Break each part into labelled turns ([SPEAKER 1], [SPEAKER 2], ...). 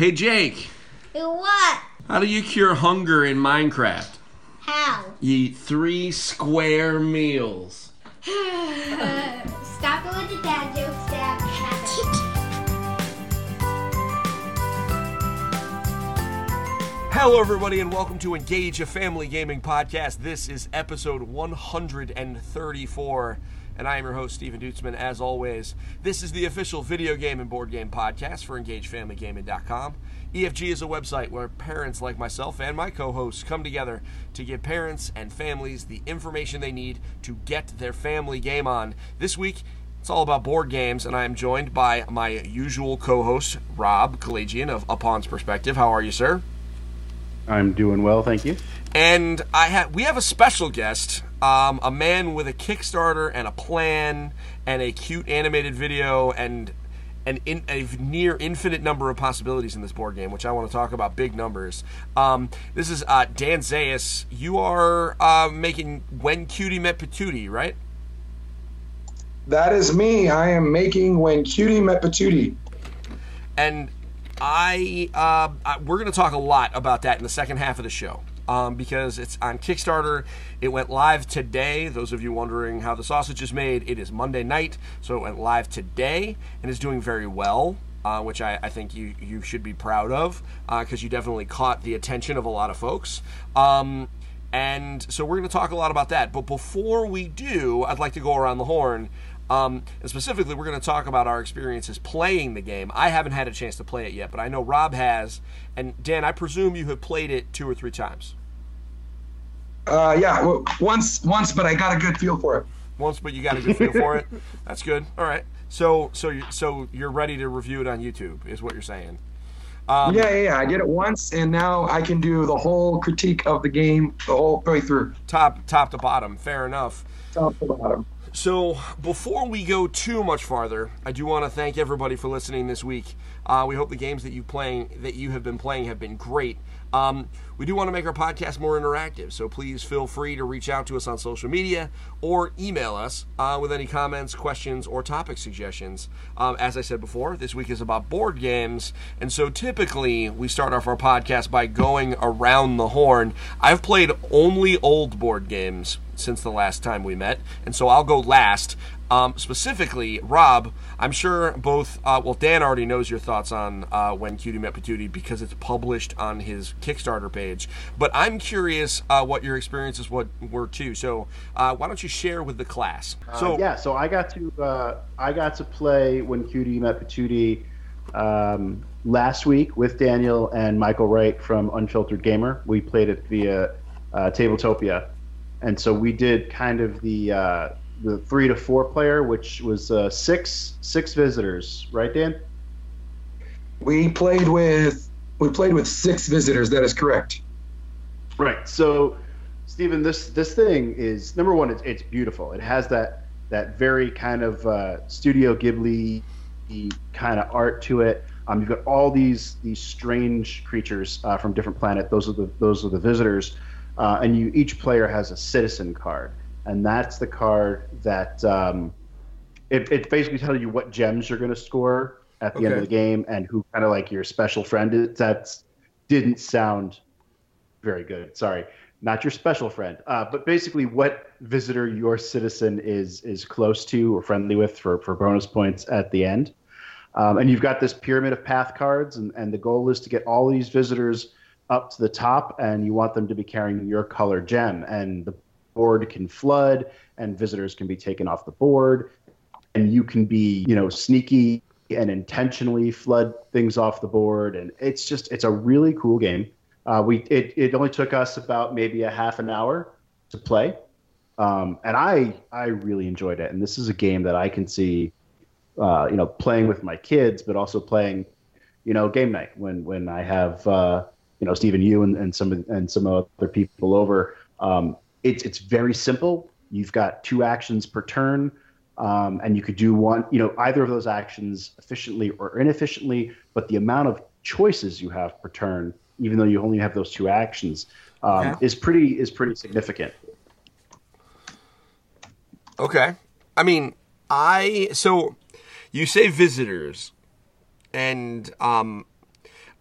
[SPEAKER 1] Hey Jake,
[SPEAKER 2] What?
[SPEAKER 1] how do you cure hunger in Minecraft?
[SPEAKER 2] How?
[SPEAKER 1] You eat three square meals.
[SPEAKER 2] Stop going to dad jokes, Dad.
[SPEAKER 3] Hello, everybody, and welcome to Engage a Family Gaming Podcast. This is episode 134, and I am your host, Stephen Dutzman. As always, this is the official video game and board game podcast for EngageFamilyGaming.com. EFG is a website where parents like myself and my co hosts come together to give parents and families the information they need to get their family game on. This week, it's all about board games, and I am joined by my usual co host, Rob Collegian of A Pawn's Perspective. How are you, sir?
[SPEAKER 4] I'm doing well, thank you.
[SPEAKER 3] And I have we have a special guest, um, a man with a Kickstarter and a plan and a cute animated video and an in, a near infinite number of possibilities in this board game, which I want to talk about big numbers. Um, this is uh, Dan Zayas. You are uh, making When Cutie Met Patootie, right?
[SPEAKER 5] That is me. I am making When Cutie Met Patootie.
[SPEAKER 3] and I, uh, I we're going to talk a lot about that in the second half of the show um, because it's on Kickstarter. It went live today. Those of you wondering how the sausage is made, it is Monday night, so it went live today and is doing very well. Uh, which I, I think you, you should be proud of because you definitely caught the attention of a lot of folks. Um, and so we're going to talk a lot about that. But before we do, I'd like to go around the horn. Um, and specifically, we're going to talk about our experiences playing the game. I haven't had a chance to play it yet, but I know Rob has. And Dan, I presume you have played it two or three times.
[SPEAKER 5] Uh, yeah, once, once, but I got a good feel for it.
[SPEAKER 3] Once, but you got a good feel for it. That's good. All right. So, so, you, so you're ready to review it on YouTube, is what you're saying. Um,
[SPEAKER 5] yeah, yeah, yeah. I did it once, and now I can do the whole critique of the game the whole way through,
[SPEAKER 3] Top, top to bottom. Fair enough.
[SPEAKER 5] top to bottom.
[SPEAKER 3] So, before we go too much farther, I do want to thank everybody for listening this week. Uh, we hope the games that you playing that you have been playing have been great. Um, we do want to make our podcast more interactive, so please feel free to reach out to us on social media or email us uh, with any comments, questions, or topic suggestions. Um, as I said before, this week is about board games, and so typically we start off our podcast by going around the horn. I've played only old board games since the last time we met, and so I'll go last. Um, specifically, Rob, I'm sure both, uh, well, Dan already knows your thoughts on uh, When Cutie Met Patootie because it's published on his Kickstarter page. But I'm curious uh, what your experiences what, were too. So uh, why don't you share with the class? So
[SPEAKER 4] Uh, yeah, so I got to uh, I got to play when Cutie met Patootie um, last week with Daniel and Michael Wright from Unfiltered Gamer. We played it via uh, Tabletopia, and so we did kind of the uh, the three to four player, which was uh, six six visitors, right, Dan?
[SPEAKER 5] We played with we played with six visitors. That is correct.
[SPEAKER 4] Right. So, Stephen, this this thing is number one. It's it's beautiful. It has that that very kind of uh, Studio Ghibli kind of art to it. Um, you've got all these these strange creatures uh, from different planet. Those are the those are the visitors, uh, and you each player has a citizen card, and that's the card that um, it, it basically tells you what gems you're going to score at the end of the game and who kind of like your special friend is. That's didn't sound very good. Sorry, not your special friend, uh, but basically what visitor your citizen is is close to or friendly with for for bonus points at the end. Um, and you've got this pyramid of path cards, and, and the goal is to get all these visitors up to the top, and you want them to be carrying your color gem. And the board can flood, and visitors can be taken off the board, and you can be, you know, sneaky and intentionally flood things off the board. And it's just, it's a really cool game. Uh, we it, it only took us about maybe a half an hour to play, um, and I I really enjoyed it. And this is a game that I can see, uh, you know, playing with my kids, but also playing, you know, game night when when I have uh, you know Stephen you and, and some and some other people over. Um, it's it's very simple. You've got two actions per turn. Um, and you could do one, you know, either of those actions efficiently or inefficiently, but the amount of choices you have per turn, even though you only have those two actions, um,
[SPEAKER 3] Okay.
[SPEAKER 4] is pretty is pretty significant.
[SPEAKER 3] Okay. I mean, I so you say visitors, and um,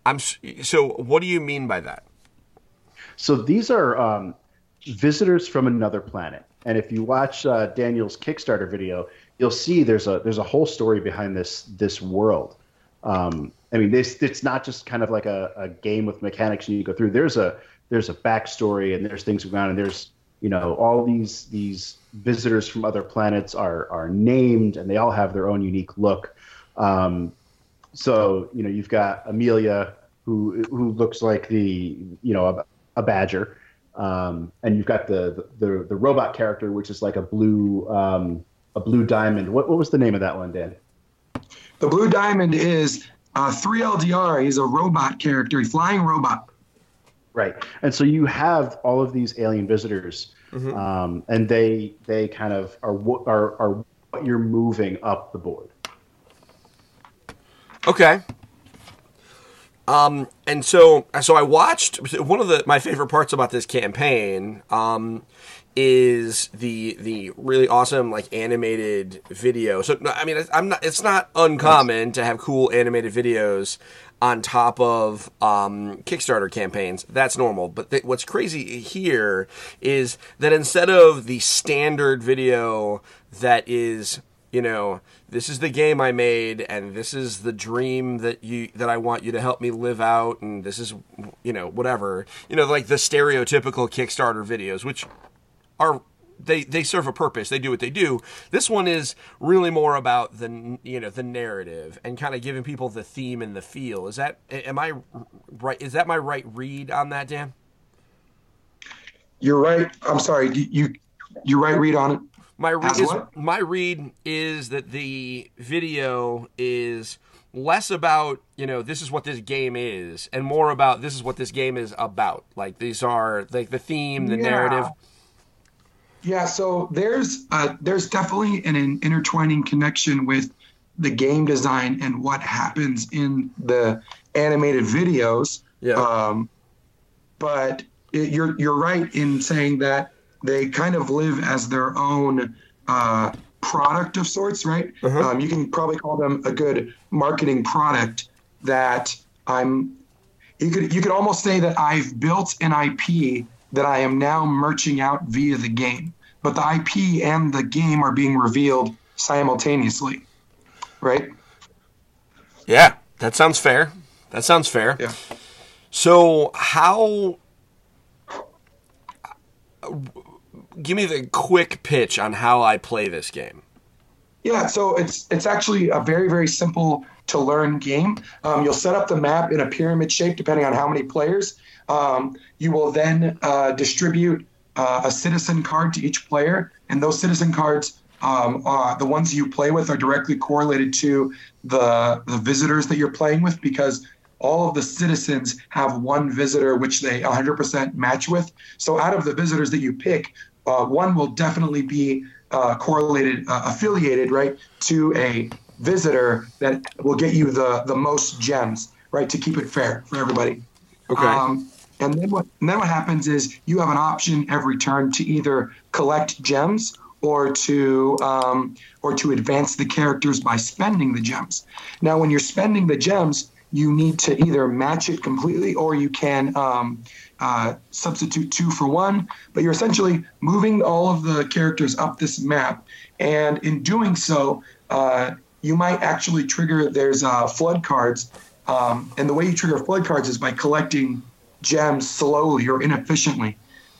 [SPEAKER 3] I'm so. What do you mean by that?
[SPEAKER 4] So these are um, visitors from another planet. And if you watch uh, Daniel's Kickstarter video, you'll see there's a there's a whole story behind this this world. Um, I mean, this it's not just kind of like a, a game with mechanics and you go through. There's a there's a backstory and there's things going on and there's you know all these these visitors from other planets are are named and they all have their own unique look. Um, so you know you've got Amelia who who looks like the you know a, a badger, um, and you've got the, the the robot character which is like a blue um, a blue diamond. What what was the name of that one, Dan?
[SPEAKER 5] The Blue Diamond is uh, 3LDR. He's a robot character, a flying robot.
[SPEAKER 4] Right, and so you have all of these alien visitors, um, and they they kind of are what are are what you're moving up the board.
[SPEAKER 3] Okay. Um, and so, so I watched one of the my favorite parts about this campaign. Um, is the the really awesome like animated video. So I mean, it's, I'm not. It's not uncommon to have cool animated videos on top of um, Kickstarter campaigns. That's normal. But th- what's crazy here is that instead of the standard video that is you know this is the game i made and this is the dream that you that i want you to help me live out and this is you know whatever you know like the stereotypical kickstarter videos which are they they serve a purpose they do what they do this one is really more about the you know the narrative and kind of giving people the theme and the feel is that am i right is that my right read on that dan
[SPEAKER 5] You're right. I'm sorry. You, you you're right. Read on it.
[SPEAKER 3] My read is my read is that the video is less about you know this is what this game is and more about this is what this game is about. Like these are like the theme, the
[SPEAKER 5] Yeah.
[SPEAKER 3] narrative.
[SPEAKER 5] Yeah, so there's uh, there's definitely an, an intertwining connection with the game design and what happens in the animated videos.
[SPEAKER 3] Yeah.
[SPEAKER 5] Um, but it, you're you're right in saying that they kind of live as their own uh, product of sorts, right? Um, you can probably call them a good marketing product that I'm. You could you could almost say that I've built an IP that I am now merching out via the game, but the IP and the game are being revealed simultaneously, right?
[SPEAKER 3] Yeah, that sounds fair. That sounds fair.
[SPEAKER 5] Yeah.
[SPEAKER 3] So how? Give me the quick pitch on how I play this game.
[SPEAKER 5] Yeah, so it's it's actually a very very simple to learn game. Um, you'll set up the map in a pyramid shape depending on how many players. Um, you will then uh, distribute uh, a citizen card to each player, and those citizen cards, um, are, the ones you play with, are directly correlated to the the visitors that you're playing with because all of the citizens have one visitor which they 100% match with. So out of the visitors that you pick, uh, one will definitely be uh, correlated, uh, affiliated, right, to a visitor that will get you the the most gems, right, to keep it fair for everybody.
[SPEAKER 3] Okay.
[SPEAKER 5] Um, and then what and then what happens is you have an option every turn to either collect gems or to um, or to advance the characters by spending the gems. Now, when you're spending the gems, you need to either match it completely or you can um, uh, substitute two for one. But you're essentially moving all of the characters up this map, and in doing so, uh, you might actually trigger. There's uh, flood cards, um, and the way you trigger flood cards is by collecting gems slowly or inefficiently.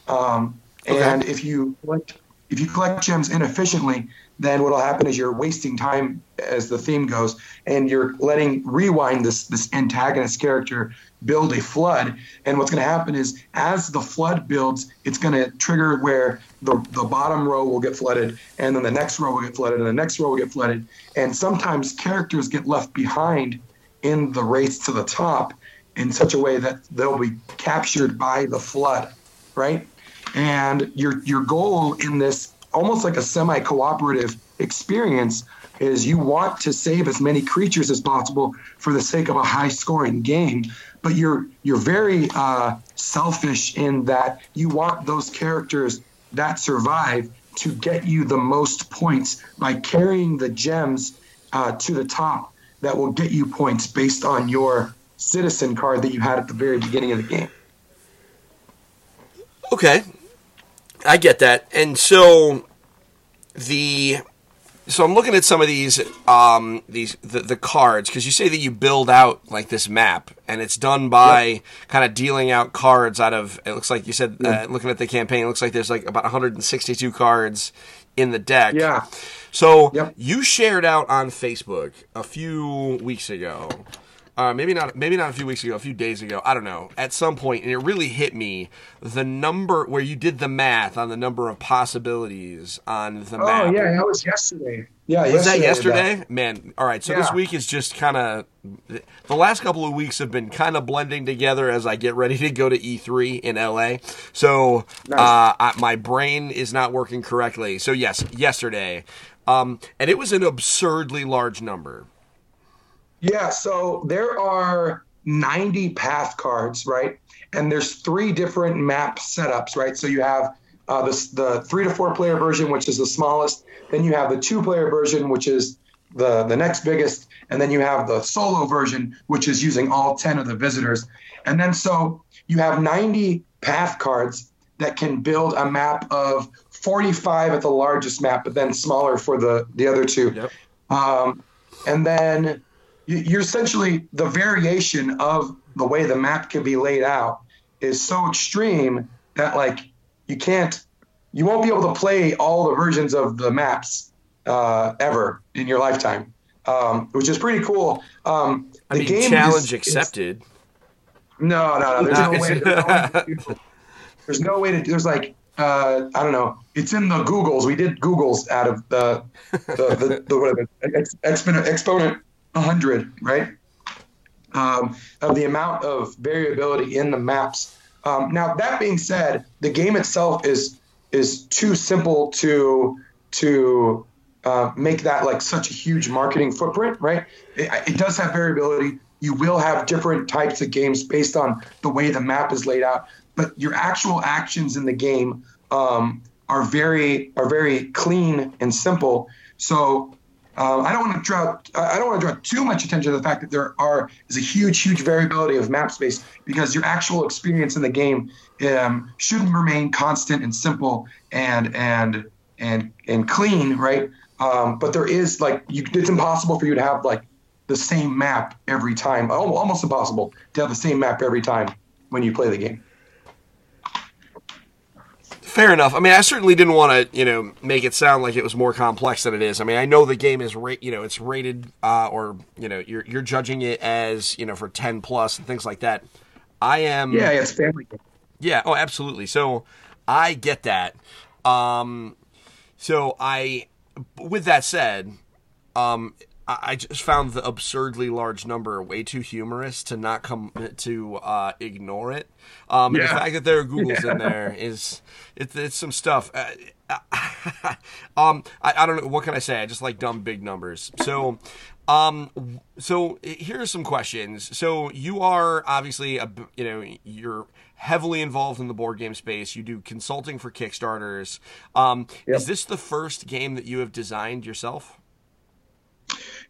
[SPEAKER 5] Um, and if you collect if you collect gems inefficiently, then what'll happen is you're wasting time, as the theme goes, and you're letting rewind this this antagonist character build a flood. And what's going to happen is, as the flood builds, it's going to trigger where the the bottom row will get flooded, and then the next row will get flooded, and the next row will get flooded. And sometimes characters get left behind in the race to the top in such a way that they'll be captured by the flood, right? And your your goal in this almost like a semi-cooperative experience is you want to save as many creatures as possible for the sake of a high-scoring game, but you're you're very uh, selfish in that you want those characters that survive to get you the most points by carrying the gems uh, to the top that will get you points based on your citizen card that you had at the very beginning of the game.
[SPEAKER 3] Okay, I get that. And so the so I'm looking at some of these um these the, the cards because you say that you build out like this map and it's done by kind of dealing out cards out of it looks like you said uh, looking at the campaign it looks like there's like about 162 cards in the deck.
[SPEAKER 5] Yeah.
[SPEAKER 3] So
[SPEAKER 5] Yep.
[SPEAKER 3] you shared out on Facebook a few weeks ago. Uh, maybe not. Maybe not a few weeks ago. A few days ago. I don't know. At some point, and it really hit me the number where you did the math on the number of possibilities on the map.
[SPEAKER 5] Oh yeah, that was yesterday. Yeah,
[SPEAKER 3] Was that
[SPEAKER 5] I did
[SPEAKER 3] yesterday? Man, all right. So this week is just kind of the last couple of weeks have been kind of blending together as I get ready to go to E3 in LA. So
[SPEAKER 5] Nice.
[SPEAKER 3] uh, I, my brain is not working correctly. So yes, yesterday, um, and it was an absurdly large number.
[SPEAKER 5] Yeah, so there are 90 path cards, right? And there's three different map setups, right? So you have uh, the, the three to four player version, which is the smallest. Then you have the two player version, which is the, the next biggest. And then you have the solo version, which is using all 10 of the visitors. And then so you have 90 path cards that can build a map of 45 at the largest map, but then smaller for the, the other two.
[SPEAKER 3] Yep.
[SPEAKER 5] Um, and then you're essentially the variation of the way the map can be laid out is so extreme that like you can't you won't be able to play all the versions of the maps uh, ever in your lifetime um, which is pretty cool um,
[SPEAKER 3] I
[SPEAKER 5] the
[SPEAKER 3] mean,
[SPEAKER 5] game
[SPEAKER 3] challenge
[SPEAKER 5] is- is-
[SPEAKER 3] accepted.
[SPEAKER 5] no no no there's no way there's no way to there's no way to there's like uh, I don't know. It's in the googols. We did googols out of the the the, the exponent exponent 100, right? Um, of the amount of variability in the maps. Um, now that being said, the game itself is is too simple to to uh, make that like such a huge marketing footprint, right? It, it does have variability. You will have different types of games based on the way the map is laid out, but your actual actions in the game um, are very are very clean and simple. So um, I don't want to draw I don't want to draw too much attention to the fact that there are is a huge huge variability of map space because your actual experience in the game um, should remain constant and simple and and and and clean, right? Um, but there is like you, it's impossible for you to have like the same map every time. Almost impossible to have the same map every time when you play the game.
[SPEAKER 3] Fair enough. I mean, I certainly didn't want to, you know, make it sound like it was more complex than it is. I mean, I know the game is rate, you know, it's rated, uh, or you know, you're you're judging it as, you know, for ten plus and things like that. I am.
[SPEAKER 5] Yeah, it's family.
[SPEAKER 3] Yeah. Oh, absolutely. So I get that. Um, so I, with that said, um, I, just found the absurdly large number way too humorous to not come to uh, ignore it. Um, and the fact that there are googols in there is it's it's some stuff. Uh, um, I, I don't know what can I say. I just like dumb big numbers. So, um, so here are some questions. So you are obviously a you know you're heavily involved in the board game space. You do consulting for Kickstarters. Um, Is this the first game that you have designed yourself?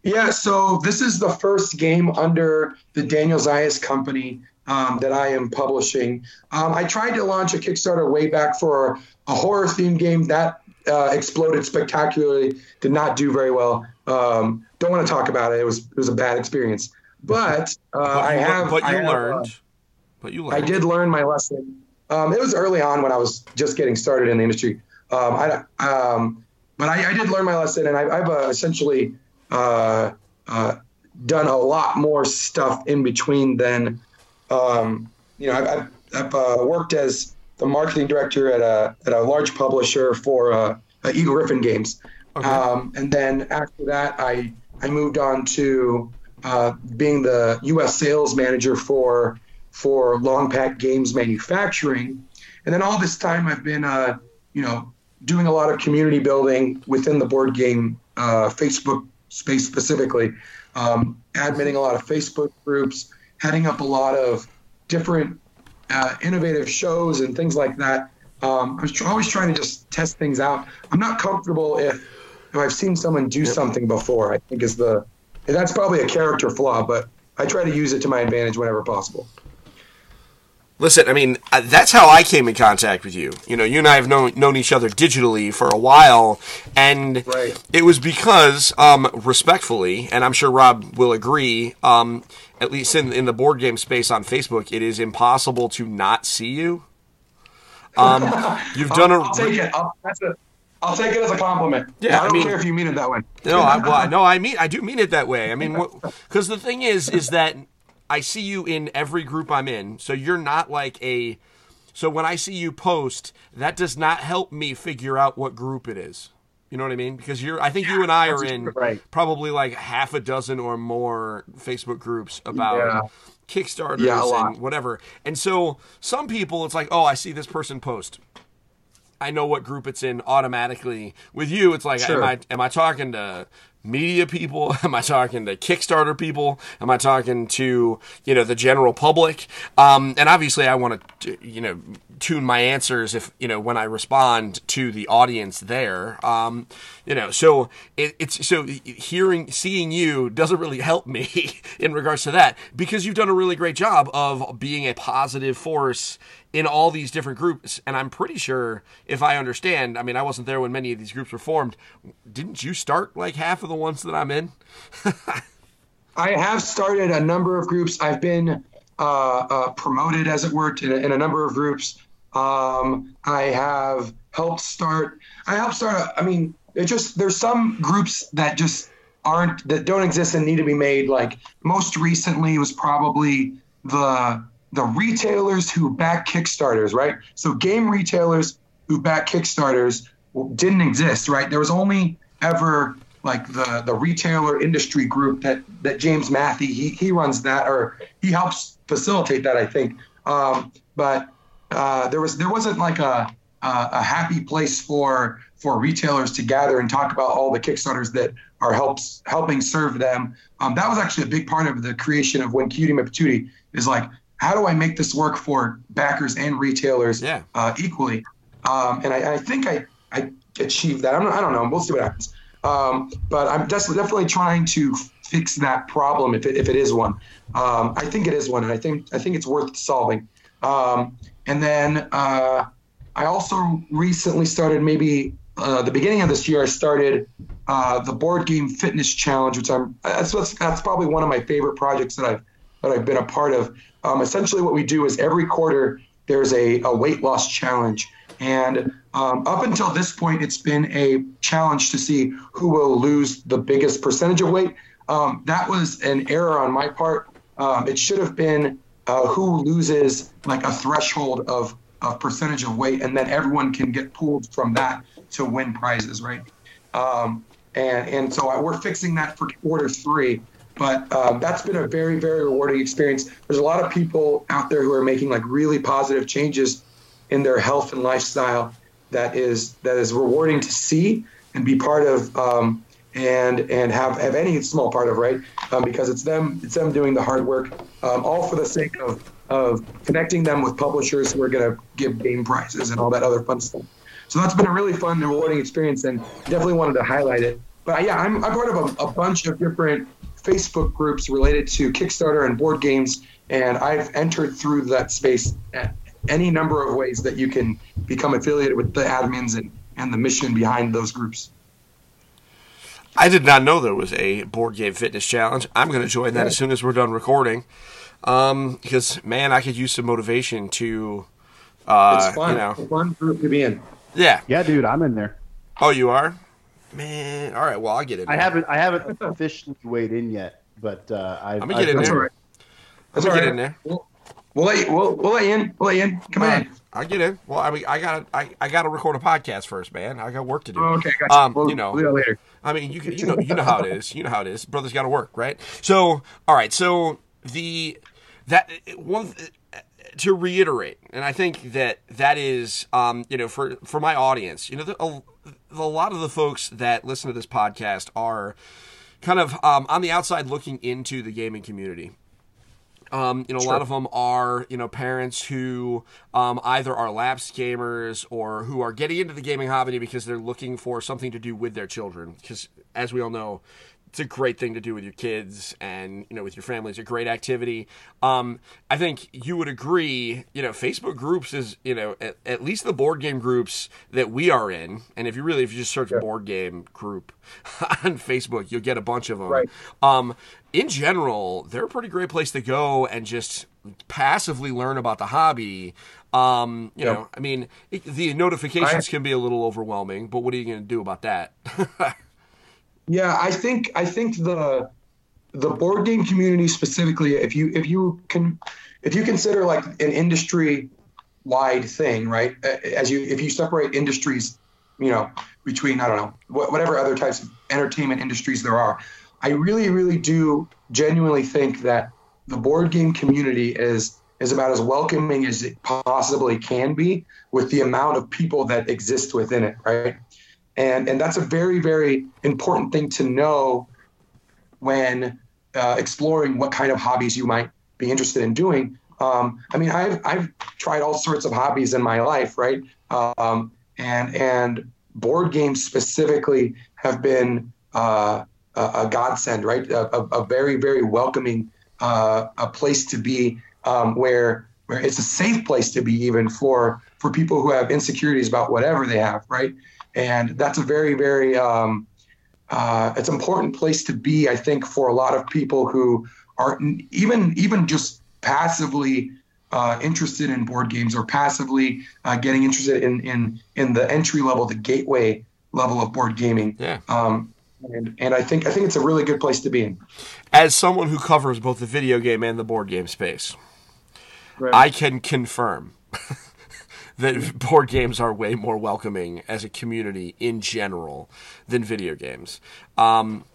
[SPEAKER 5] Yeah, so this is the first game under the Daniel Zayas company um, that I am publishing. Um, I tried to launch a Kickstarter way back for a horror themed game that uh, exploded spectacularly, did not do very well. Um, don't want to talk about it. It was it was a bad experience. But, uh,
[SPEAKER 3] But
[SPEAKER 5] I have.
[SPEAKER 3] but
[SPEAKER 5] I
[SPEAKER 3] you
[SPEAKER 5] have, uh,
[SPEAKER 3] learned. but you learned.
[SPEAKER 5] I did learn my lesson. Um, it was early on when I was just getting started in the industry. Um, I, um, but I, I did learn my lesson, and I, I've uh, essentially uh, uh, done a lot more stuff in between than, um, you know, I've, I've, I've uh, worked as the marketing director at a, at a large publisher for uh, uh, Eagle-Gryphon Games.
[SPEAKER 3] Okay.
[SPEAKER 5] Um, and then after that, I, I moved on to uh, being the U.S. sales manager for for LongPack Games Manufacturing. And then all this time, I've been, uh, you know, doing a lot of community building within the board game uh, Facebook space specifically, um, admitting a lot of Facebook groups, heading up a lot of different uh, innovative shows and things like that. Um, I was always trying to just test things out. I'm not comfortable if, if I've seen someone do something before. I think is the and that's probably a character flaw, but I try to use it to my advantage whenever possible.
[SPEAKER 3] Listen, I mean, uh, that's how I came in contact with you. You know, you and I have known known each other digitally for a while, and
[SPEAKER 5] Right.
[SPEAKER 3] it was because, um, respectfully, and I'm sure Rob will agree, um, at least in in the board game space on Facebook, it is impossible to not see you. Um, you've done
[SPEAKER 5] I'll,
[SPEAKER 3] a
[SPEAKER 5] I'll take it. I'll, that's a, I'll take it as a compliment.
[SPEAKER 3] Yeah,
[SPEAKER 5] I
[SPEAKER 3] I
[SPEAKER 5] don't
[SPEAKER 3] mean-
[SPEAKER 5] care if you mean it that way.
[SPEAKER 3] No, I, well, no, I mean, I do mean it that way. I mean, because the thing is, is that I see you in every group I'm in, so you're not like a. So when I see you post, that does not help me figure out what group it is. You know what I mean? Because you're, I think you and I are in
[SPEAKER 4] Right.
[SPEAKER 3] probably like half a dozen or more Facebook groups about
[SPEAKER 5] Yeah.
[SPEAKER 3] Kickstarters
[SPEAKER 5] Yeah,
[SPEAKER 3] and whatever. And so some people, it's like, oh, I see this person post. I know what group it's in automatically. With you, it's like,
[SPEAKER 5] Sure.
[SPEAKER 3] am I am I talking to media people? Am I talking to Kickstarter people? Am I talking to you know the general public? Um, and obviously, I want to you know tune my answers if you know when I respond to the audience there. Um, you know, so it, it's so hearing seeing you doesn't really help me in regards to that because you've done a really great job of being a positive force in all these different groups and i'm pretty sure if i understand i mean i wasn't there when many of these groups were formed didn't you start like half of the ones that i'm in
[SPEAKER 5] I have started a number of groups. I've been uh, uh, promoted, as it were, a, in a number of groups. Um, I have helped start. I helped start. A, I mean, it just there's some groups that just aren't that don't exist and need to be made. Like most recently was probably the the retailers who back Kickstarters, right? So game retailers who back Kickstarters didn't exist, right? There was only ever like the the retailer industry group that that James Matthew he he runs that or he helps facilitate that I think. Um, but uh, there was there wasn't like a, a a happy place for for retailers to gather and talk about all the Kickstarters that are helps helping serve them. Um, that was actually a big part of the creation of when Cutie Met Patootie is like, how do I make this work for backers and retailers
[SPEAKER 3] Yeah.
[SPEAKER 5] uh, equally? Um, and I, I think I, I achieved that. I don't know. We'll see what happens. Um, but I'm definitely trying to fix that problem if it, if it is one. Um, I think it is one, and I think I think it's worth solving. Um, and then uh, I also recently started maybe uh, the beginning of this year. I started uh, the board game fitness challenge, which I'm that's, that's that's probably one of my favorite projects that I've that I've been a part of. Um, essentially, what we do is every quarter there's a, a weight loss challenge. And um, up until this point, it's been a challenge to see who will lose the biggest percentage of weight. Um, that was an error on my part. Um, it should have been uh, who loses like a threshold of, of percentage of weight, and then everyone can get pulled from that to win prizes, right? Um, and and so I, we're fixing that for quarter three. But um, that's been a very very rewarding experience. There's a lot of people out there who are making like really positive changes in their health and lifestyle that is that is rewarding to see and be part of um, and and have have any small part of right? Um, because it's them it's them doing the hard work um, all for the sake of of connecting them with publishers who are going to give game prizes and all that other fun stuff. So that's been a really fun rewarding experience and definitely wanted to highlight it. But yeah i'm, I'm part of a, a bunch of different facebook groups related to kickstarter and board games and i've entered through that space any number of ways that you can become affiliated with the admins and, and the mission behind those groups.
[SPEAKER 3] I did not know there was a board game fitness challenge. I'm going to join that as soon as we're done recording. Um, because man i could use some motivation to uh,
[SPEAKER 5] it's fun.
[SPEAKER 3] you know.
[SPEAKER 5] It's a fun group to be in.
[SPEAKER 3] Yeah.
[SPEAKER 4] Yeah, dude, I'm in there.
[SPEAKER 3] oh you are? Man all right well i'll get it
[SPEAKER 4] I haven't I haven't officially weighed in yet, but uh, I've,
[SPEAKER 3] I'm gonna get
[SPEAKER 4] I've
[SPEAKER 3] in
[SPEAKER 5] that's
[SPEAKER 3] there.
[SPEAKER 5] all right. That's
[SPEAKER 3] I'll
[SPEAKER 5] all
[SPEAKER 3] get
[SPEAKER 5] right.
[SPEAKER 3] in there.
[SPEAKER 5] We'll, we'll let you we'll, we'll let you in we'll let you in come on in.
[SPEAKER 3] I get in. Well, I mean, I gotta, I, I gotta record a podcast first, man. I got work to do.
[SPEAKER 5] Oh, okay gotcha.
[SPEAKER 3] Um,
[SPEAKER 5] we'll,
[SPEAKER 3] you know,
[SPEAKER 5] we'll later
[SPEAKER 3] I mean, you can, you know, you know how it is. You know how it is. Brothers got to work, right? So, all right. So the that one to reiterate, and I think that that is, um, you know, for for my audience, you know, the, a, a lot of the folks that listen to this podcast are kind of um, on the outside looking into the gaming community. Um, you know, a lot of them are, you know, parents who um, either are lapsed gamers or who are getting into the gaming hobby because they're looking for something to do with their children. Because, as we all know, it's a great thing to do with your kids and you know with your family. It's a great activity. Um, I think you would agree. You know, Facebook groups is you know at, at least the board game groups that we are in. And if you really if you just search board game group on Facebook, you'll get a bunch of them.
[SPEAKER 5] Right.
[SPEAKER 3] Um, in general, they're a pretty great place to go and just passively learn about the hobby. Um, you
[SPEAKER 5] Yep.
[SPEAKER 3] know, I mean, it, the notifications
[SPEAKER 5] I-
[SPEAKER 3] can be a little overwhelming, but what are you going to do about that?
[SPEAKER 5] Yeah, I think I think the the board game community specifically, if you if you can if you consider like an industry wide thing, right? As you if you separate industries, you know, between I don't know whatever other types of entertainment industries there are, I really really do genuinely think that the board game community is is about as welcoming as it possibly can be with the amount of people that exist within it, right? and and that's a very very important thing to know when uh, exploring what kind of hobbies you might be interested in doing. Um, I mean, I've I've tried all sorts of hobbies in my life, right? Um, and and board games specifically have been uh, a, a godsend, right? A, a, a very very welcoming uh, a place to be um, where where it's a safe place to be even for for people who have insecurities about whatever they have, right? and that's a very very um, uh, it's an important place to be i think for a lot of people who are even even just passively uh, interested in board games or passively uh, getting interested in in in the entry level the gateway level of board gaming
[SPEAKER 3] Yeah.
[SPEAKER 5] um, and, and i think i think it's a really good place to be in
[SPEAKER 3] As someone who covers both the video game and the board game space, I can confirm that board games are way more welcoming as a community in general than video games. Um,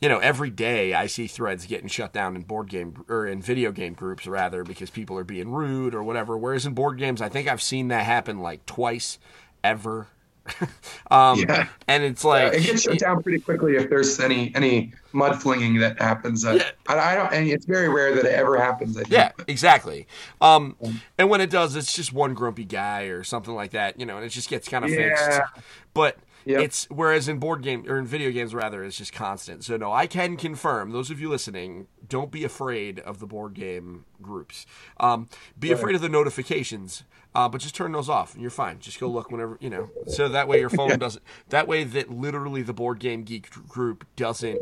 [SPEAKER 3] you know, every day I see threads getting shut down in board game or in video game groups rather because people are being rude or whatever. Whereas in board games, I think I've seen that happen like twice ever. um,
[SPEAKER 5] Yeah.
[SPEAKER 3] and it's like
[SPEAKER 5] it gets shut down pretty quickly if there's any any mud flinging that happens. Uh,
[SPEAKER 3] Yeah.
[SPEAKER 5] I, I don't, and it's very rare that it ever happens. I think.
[SPEAKER 3] Yeah, exactly. Um, and when it does, it's just one grumpy guy or something like that, you know, and it just gets kind of fixed.
[SPEAKER 5] Yeah.
[SPEAKER 3] But
[SPEAKER 5] Yep.
[SPEAKER 3] it's whereas in board game or in video games rather, it's just constant. So no, I can confirm. Those of you listening, don't be afraid of the board game groups. Um, be afraid of the notifications, uh, but just turn those off and you're fine. Just go look whenever you know. So that way your phone doesn't. That way that literally the board game geek group doesn't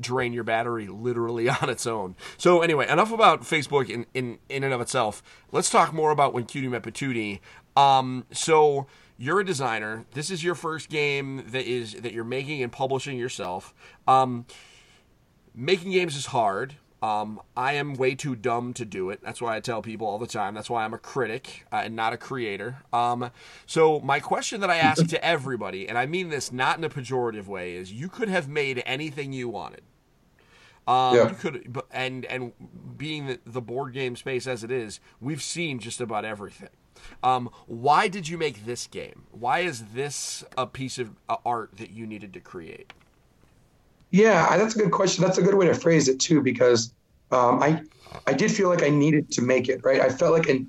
[SPEAKER 3] drain your battery literally on its own. So anyway, enough about Facebook in in, in and of itself. Let's talk more about when Cutie Met Patootie. Um, so you're a designer. This is your first game that is that you're making and publishing yourself. Um, making games is hard. Um, I am way too dumb to do it. That's why I tell people all the time. That's why I'm a critic uh, and not a creator. Um, so my question that I ask to everybody, and I mean this not in a pejorative way, is: you could have made anything you wanted. Um,
[SPEAKER 5] Yeah.
[SPEAKER 3] You could, and and being the, the board game space as it is, we've seen just about everything. Um, why did you make this game? Why is this a piece of uh, art that you needed to create?
[SPEAKER 5] Yeah, that's a good question. That's a good way to phrase it too, because um, I I did feel like I needed to make it right. I felt like and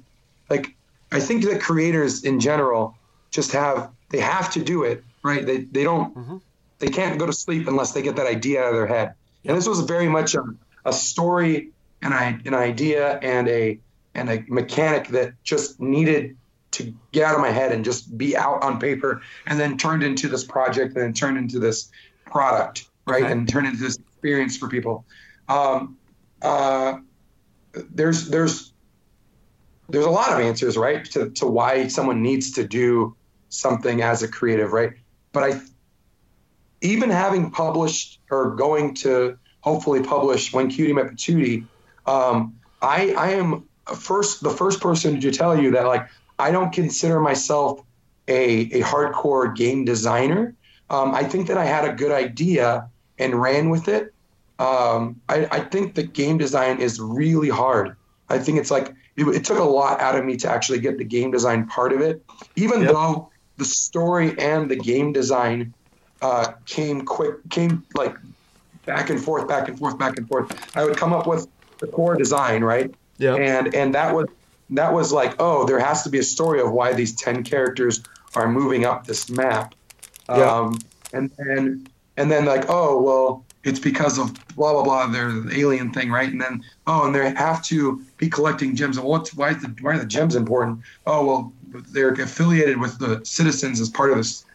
[SPEAKER 5] like I think that creators in general just have they have to do it right. They they don't they can't go to sleep unless they get that idea out of their head. And this was very much a, a story and I, an idea and a and a mechanic that just needed to get out of my head and just be out on paper and then turned into this project and then turned into this product right
[SPEAKER 3] Okay.
[SPEAKER 5] and turn into this experience for people um, uh, there's there's there's a lot of answers right to, to why someone needs to do something as a creative right but i even having published or going to hopefully publish when cutie met patootie um, I, I am first the first person to tell you that like I don't consider myself a, a hardcore game designer. Um, I think that I had a good idea and ran with it. Um, I, I think the game design is really hard. I think it's like it, it took a lot out of me to actually get the game design part of it, even
[SPEAKER 4] Yep.
[SPEAKER 5] though the story and the game design uh, came quick, came like back and forth, back and forth, back and forth. I would come up with the core design, right?
[SPEAKER 3] Yeah.
[SPEAKER 5] And and that was that was like, oh, there has to be a story of why these ten characters are moving up this map.
[SPEAKER 3] Yeah.
[SPEAKER 5] Um, and then and then like, oh well, it's because of blah blah blah. They're the alien thing, right? And then oh, and they have to be collecting gems. And what's why is the why are the gems important? Oh well, they're affiliated with the citizens as part of this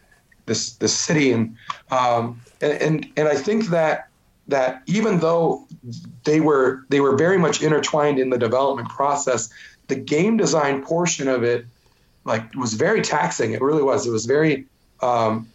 [SPEAKER 5] this this city, and um, and and, and I think that that even though they were they were very much intertwined in the development process, the game design portion of it like was very taxing. It really was. It was very um,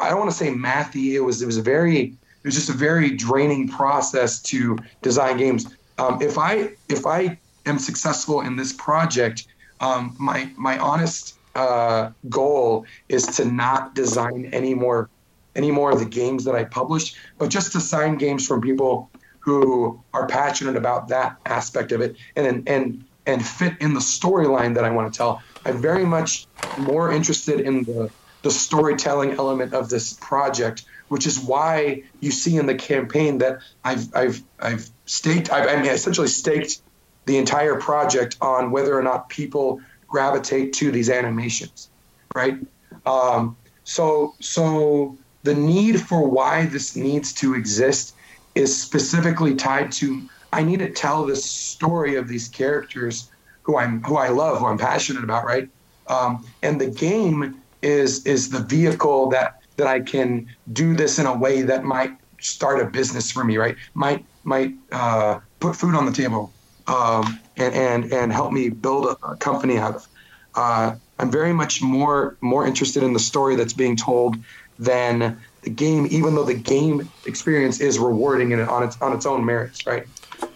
[SPEAKER 5] I don't want to say mathy. It was it was a very it was just a very draining process to design games. Um, if I if I am successful in this project, um, my my honest uh, goal is to not design any more any more of the games that I publish, but just to sign games from people who are passionate about that aspect of it and and and fit in the storyline that I want to tell. I'm very much more interested in the the storytelling element of this project, which is why you see in the campaign that I've I've I've staked I've, I mean essentially staked the entire project on whether or not people gravitate to these animations, right? Um, so so the need for why this needs to exist is specifically tied to I need to tell the story of these characters who I'm who I love, who I'm passionate about, right? Um, and the game is is the vehicle that that I can do this in a way that might start a business for me, right? Might might uh, put food on the table um, and and and help me build a, a company out of. Uh, I'm very much more more interested in the story that's being told than the game, even though the game experience is rewarding and on its on its own merits, right?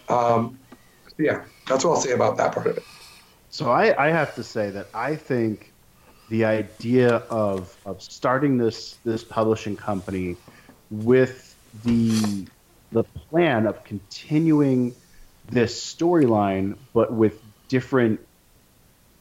[SPEAKER 5] Um, yeah, that's what I'll say about that part of it.
[SPEAKER 4] So I, I have to say that I think the idea of of starting this this publishing company with the the plan of continuing this storyline, but with different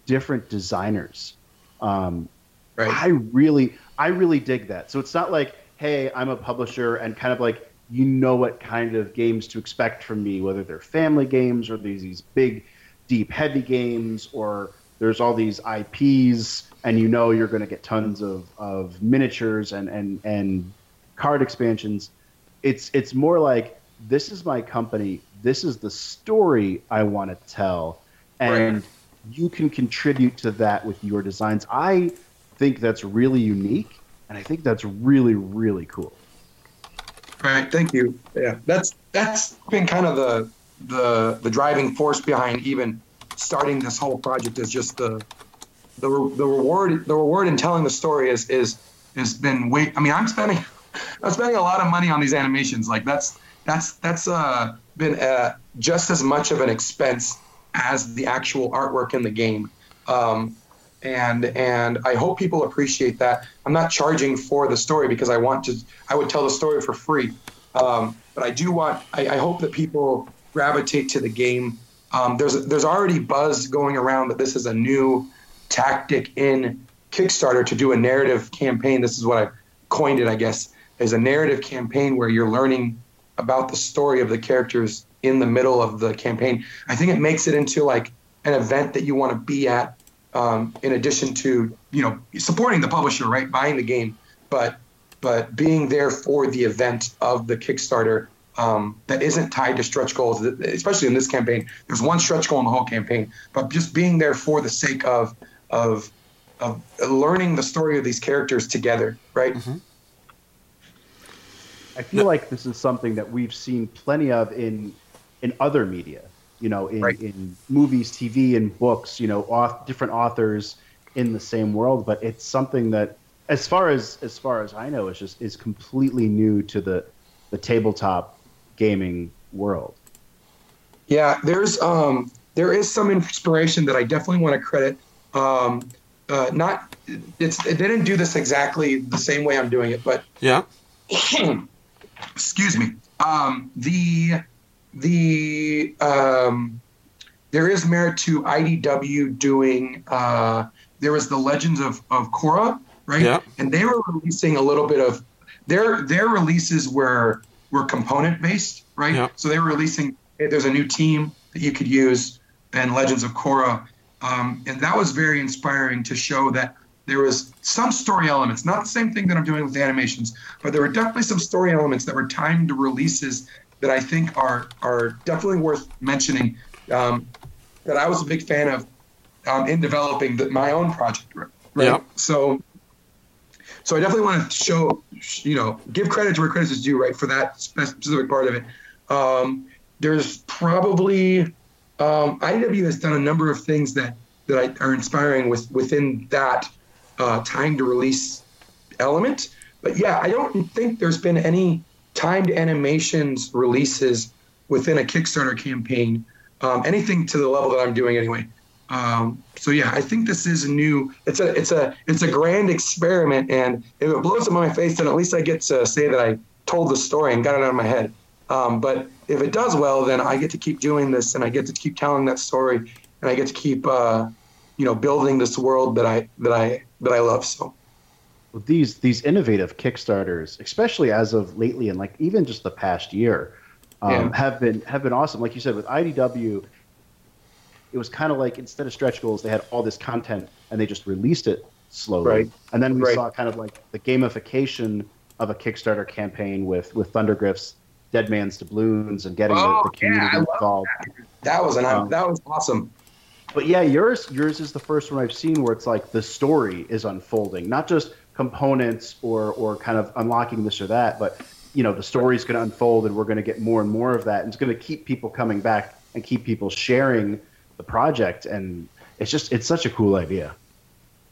[SPEAKER 4] different designers. Um,
[SPEAKER 5] Right.
[SPEAKER 4] I really I really dig that. So it's not like, hey, I'm a publisher and kind of like you know what kind of games to expect from me, whether they're family games or these these big, deep, heavy games, or there's all these IPs and you know you're going to get tons of, of miniatures and, and, and card expansions. It's it's more like this is my company. This is the story I want to tell, and
[SPEAKER 5] Right.
[SPEAKER 4] you can contribute to that with your designs. I think that's really unique, and I think that's really really cool.
[SPEAKER 5] Right. Thank you. Yeah, that's that's been kind of the the the driving force behind even starting this whole project. Is just the the re- the reward the reward in telling the story is is has been way. I mean, I'm spending I'm spending a lot of money on these animations. Like that's that's that's uh been uh, just as much of an expense as the actual artwork in the game. Um, and and I hope people appreciate that. I'm not charging for the story because I want to. I would tell the story for free, um, but I do want. I, I hope that people gravitate to the game. Um, there's there's already buzz going around that this is a new tactic in Kickstarter to do a narrative campaign. This is what I coined it, I guess. Is a narrative campaign where you're learning about the story of the characters in the middle of the campaign. I think it makes it into like an event that you want to be at um, in addition to you know supporting the publisher, right, buying the game, but but being there for the event of the Kickstarter um, that isn't tied to stretch goals, especially in this campaign. There's one stretch goal in the whole campaign, but just being there for the sake of of of learning the story of these characters together, right?
[SPEAKER 4] I feel like this is something that we've seen plenty of in in other media. You know, in,
[SPEAKER 5] Right.
[SPEAKER 4] in movies, TV, and books. You know, auth- different authors in the same world. But it's something that, as far as as far as I know, is just is completely new to the the tabletop gaming world.
[SPEAKER 5] Yeah, there's um, there is some inspiration that I definitely want to credit. Um, uh, not it's they didn't do this exactly the same way I'm doing it, but
[SPEAKER 3] Yeah.
[SPEAKER 5] excuse me. Um, the the um, there is merit to IDW doing. Uh, there was the Legends of of Korra, right?
[SPEAKER 3] Yeah.
[SPEAKER 5] And they were releasing a little bit of their their releases were were component based, right?
[SPEAKER 3] Yeah.
[SPEAKER 5] So they were releasing. hey, There's a new team that you could use, and Legends of Korra, um, and that was very inspiring to show that there was some story elements, not the same thing that I'm doing with the animations, but there were definitely some story elements that were timed to releases that I think are are definitely worth mentioning. Um, that I was a big fan of um, in developing the, my own project. Right.
[SPEAKER 3] Yeah.
[SPEAKER 5] So, so I definitely want to show, you know, give credit to where credit is due, right, for that specific part of it. Um, there's probably um, IDW has done a number of things that that are inspiring with within that uh, time to release element. But yeah, I don't think there's been any timed animations releases within a Kickstarter campaign, um, anything to the level that I'm doing anyway. Um, so yeah, I think this is a new. It's a it's a it's a grand experiment, and if it blows up my face, then at least I get to say that I told the story and got it out of my head. Um, but if it does well, then I get to keep doing this, and I get to keep telling that story, and I get to keep uh, you know building this world that I that I that I love. So
[SPEAKER 4] Well, these these innovative Kickstarters, especially as of lately, and like even just the past year, um,
[SPEAKER 5] Yeah.
[SPEAKER 4] have been have been awesome. Like you said, with IDW, it was kind of like instead of stretch goals, they had all this content and they just released it slowly.
[SPEAKER 5] Right.
[SPEAKER 4] And then we
[SPEAKER 5] Right.
[SPEAKER 4] saw kind of like the gamification of a Kickstarter campaign with with Thundergryph's Dead Man's Doubloons and getting
[SPEAKER 5] Oh,
[SPEAKER 4] the, the community
[SPEAKER 5] love
[SPEAKER 4] involved.
[SPEAKER 5] that was an
[SPEAKER 4] Um,
[SPEAKER 5] that was awesome.
[SPEAKER 4] But yeah, yours yours is the first one I've seen where it's like the story is unfolding, not just components or or kind of unlocking this or that, but you know the story's going to unfold and we're going to get more and more of that, and it's going to keep people coming back and keep people sharing the project, and it's just it's such a cool idea.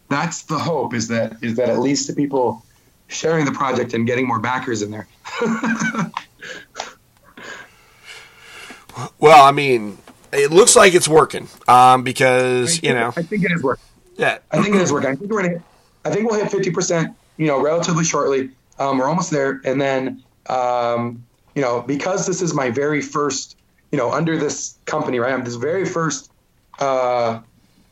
[SPEAKER 5] That's the hope is that is that at least the people sharing the project and getting more backers in there.
[SPEAKER 3] Well, I mean, it looks like it's working um, because you know,
[SPEAKER 5] I think it is working.
[SPEAKER 3] yeah,
[SPEAKER 5] I think it is working. I think we're gonna hit, I think we'll hit fifty percent, you know, relatively shortly. Um, we're almost there, and then um, you know, because this is my very first, you know, under this company, right? I'm this very first uh,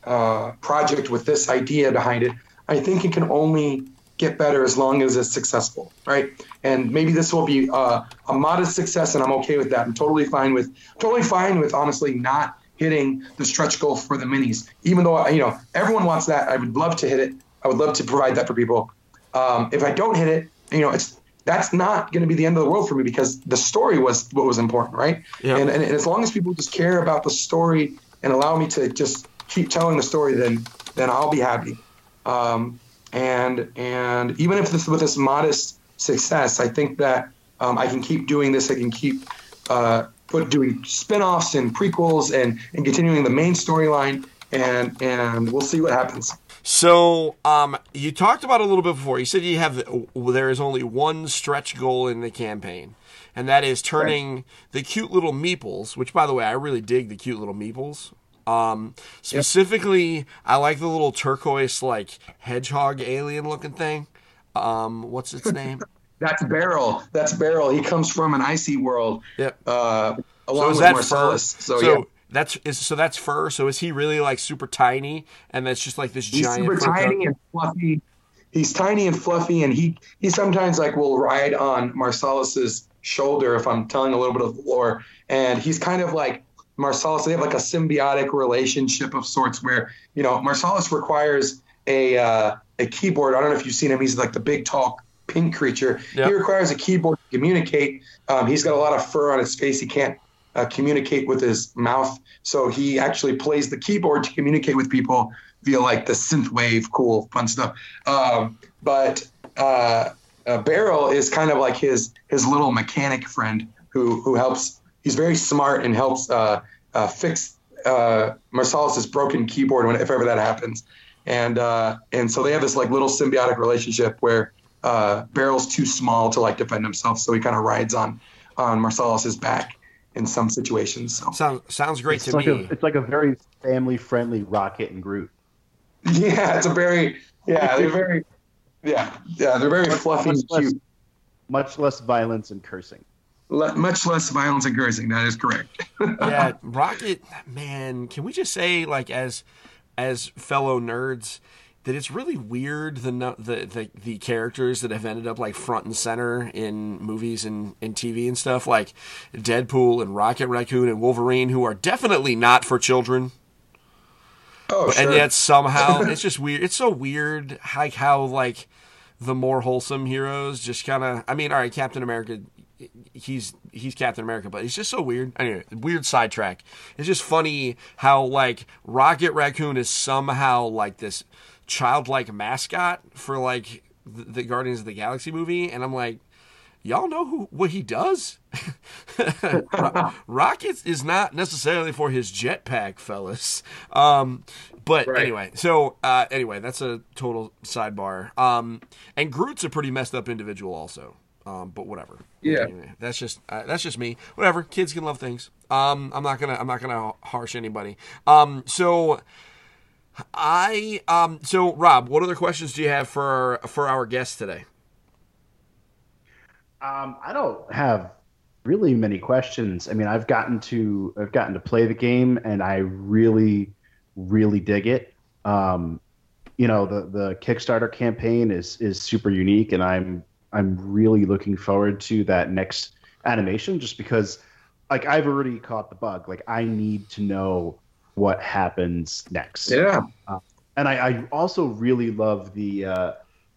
[SPEAKER 5] uh, project with this idea behind it. I think it can only get better as long as it's successful, right? And maybe this will be uh, a modest success, and I'm okay with that. I'm totally fine with totally fine with honestly not hitting the stretch goal for the minis, even though you know everyone wants that. I would love to hit it. I would love to provide that for people. Um, if I don't hit it, you know, it's that's not going to be the end of the world for me because the story was what was important, right?
[SPEAKER 3] Yeah.
[SPEAKER 5] And, and, and as long as people just care about the story and allow me to just keep telling the story, then then I'll be happy. Um, and and even if this with this modest success, I think that um, I can keep doing this. I can keep uh, put doing spin-offs and prequels and and continuing the main storyline. And and we'll see what happens.
[SPEAKER 3] So, um, you talked about a little bit before. You said you have there is only one stretch goal in the campaign, and that is turning the cute little meeples. Which, by the way, I really dig the cute little meeples. Um, specifically, I like the little turquoise, like hedgehog alien looking thing. Um, what's its name?
[SPEAKER 5] That's Beryl. That's Beryl. He comes from an icy world.
[SPEAKER 3] Yep.
[SPEAKER 5] Uh,
[SPEAKER 3] So
[SPEAKER 5] along
[SPEAKER 3] is
[SPEAKER 5] with
[SPEAKER 3] that
[SPEAKER 5] Marcellus.
[SPEAKER 3] fur?
[SPEAKER 5] So, yeah.
[SPEAKER 3] that's is so that's fur. So is he really like super tiny, and that's just like this
[SPEAKER 5] He's
[SPEAKER 3] giant?
[SPEAKER 5] super tiny and fluffy. He's tiny and fluffy, and he he sometimes like will ride on Marcellus's shoulder if I'm telling a little bit of the lore. And he's kind of like Marcellus. They have like a symbiotic relationship of sorts where you know Marcellus requires a uh, a keyboard. I don't know if you've seen him. He's like the big tall pink creature.
[SPEAKER 3] Yep.
[SPEAKER 5] He requires a keyboard to communicate. Um, he's got a lot of fur on his face. He can't uh, communicate with his mouth, so he actually plays the keyboard to communicate with people via like the synth wave, cool, fun stuff. Um, but uh, uh, Beryl is kind of like his his little mechanic friend who who helps. He's very smart and helps uh, uh, fix uh, Marcellus's broken keyboard when if ever that happens. And uh, and so they have this like little symbiotic relationship where uh, Beryl's too small to like defend himself, so he kind of rides on on Marcellus's back in some situations. So
[SPEAKER 3] Sounds sounds great
[SPEAKER 4] It's
[SPEAKER 3] to
[SPEAKER 4] like
[SPEAKER 3] me.
[SPEAKER 4] a it's like a very family friendly Rocket and Groot.
[SPEAKER 5] yeah, it's a very yeah they're very yeah yeah they're very fluffy and
[SPEAKER 4] Much less,
[SPEAKER 5] cute.
[SPEAKER 4] much less violence and cursing.
[SPEAKER 5] Le- much less violence and cursing. That is correct.
[SPEAKER 3] yeah, Rocket, man, can we just say like as as fellow nerds that it's really weird the no- the the, the characters that have ended up like front and center in movies and, and TV and stuff like Deadpool and Rocket Raccoon and Wolverine who are definitely not for children.
[SPEAKER 5] Oh, sure.
[SPEAKER 3] and yet somehow it's just weird. It's so weird, like how like the more wholesome heroes just kind of. I mean, all right, Captain America, he's he's Captain America, but he's just so weird. Anyway, weird sidetrack. It's just funny how like Rocket Raccoon is somehow like this childlike mascot for like the, Guardians of the Galaxy movie, and I'm like. Y'all know who what he does? Ro- Rocket is not necessarily for his jetpack, fellas. Um, but
[SPEAKER 5] Right.
[SPEAKER 3] anyway, so uh, anyway, that's a total sidebar. Um, and Groot's a pretty messed up individual, also. Um, but whatever.
[SPEAKER 5] Yeah.
[SPEAKER 3] Anyway, that's just uh, that's just me. Whatever. Kids can love things. Um, I'm not gonna I'm not gonna harsh anybody. Um, so I um, so Rob, what other questions do you have for for our guest today?
[SPEAKER 4] Um, I don't have really many questions. I mean, I've gotten to I've gotten to play the game, and I really, really dig it. Um, you know, the the Kickstarter campaign is is super unique, and I'm I'm really looking forward to that next animation, just because, like, I've already caught the bug. Like, I need to know what happens next
[SPEAKER 5] yeah.
[SPEAKER 4] and I, I also really love the uh,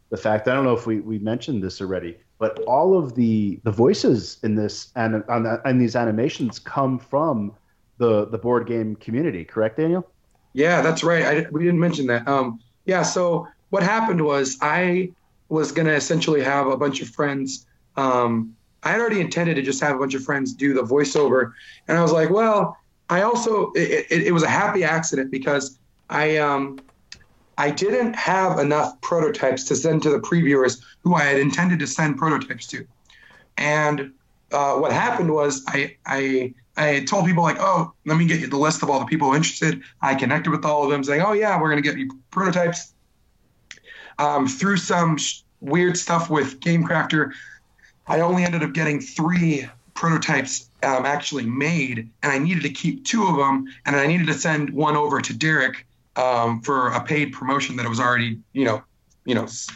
[SPEAKER 4] the fact I don't know if we, we mentioned this already, but all of the the voices in this and on the, and these animations come from the the board game community. Correct, Daniel?
[SPEAKER 5] Yeah, that's right. I, we didn't mention that. Um, yeah, so what happened was I was going to essentially have a bunch of friends. Um, I had already intended to just have a bunch of friends do the voiceover. And I was like, well, I also, it, it, it was a happy accident because I, um, I didn't have enough prototypes to send to the previewers who I had intended to send prototypes to. And uh, what happened was I, I, I told people like, oh, let me get you the list of all the people interested. I connected with all of them, saying, oh yeah, we're gonna get you prototypes. Um, through some sh- weird stuff with GameCrafter, I only ended up getting three prototypes um, actually made, and I needed to keep two of them, and I needed to send one over to Derek um, for a paid promotion that was already, you know, you know, s-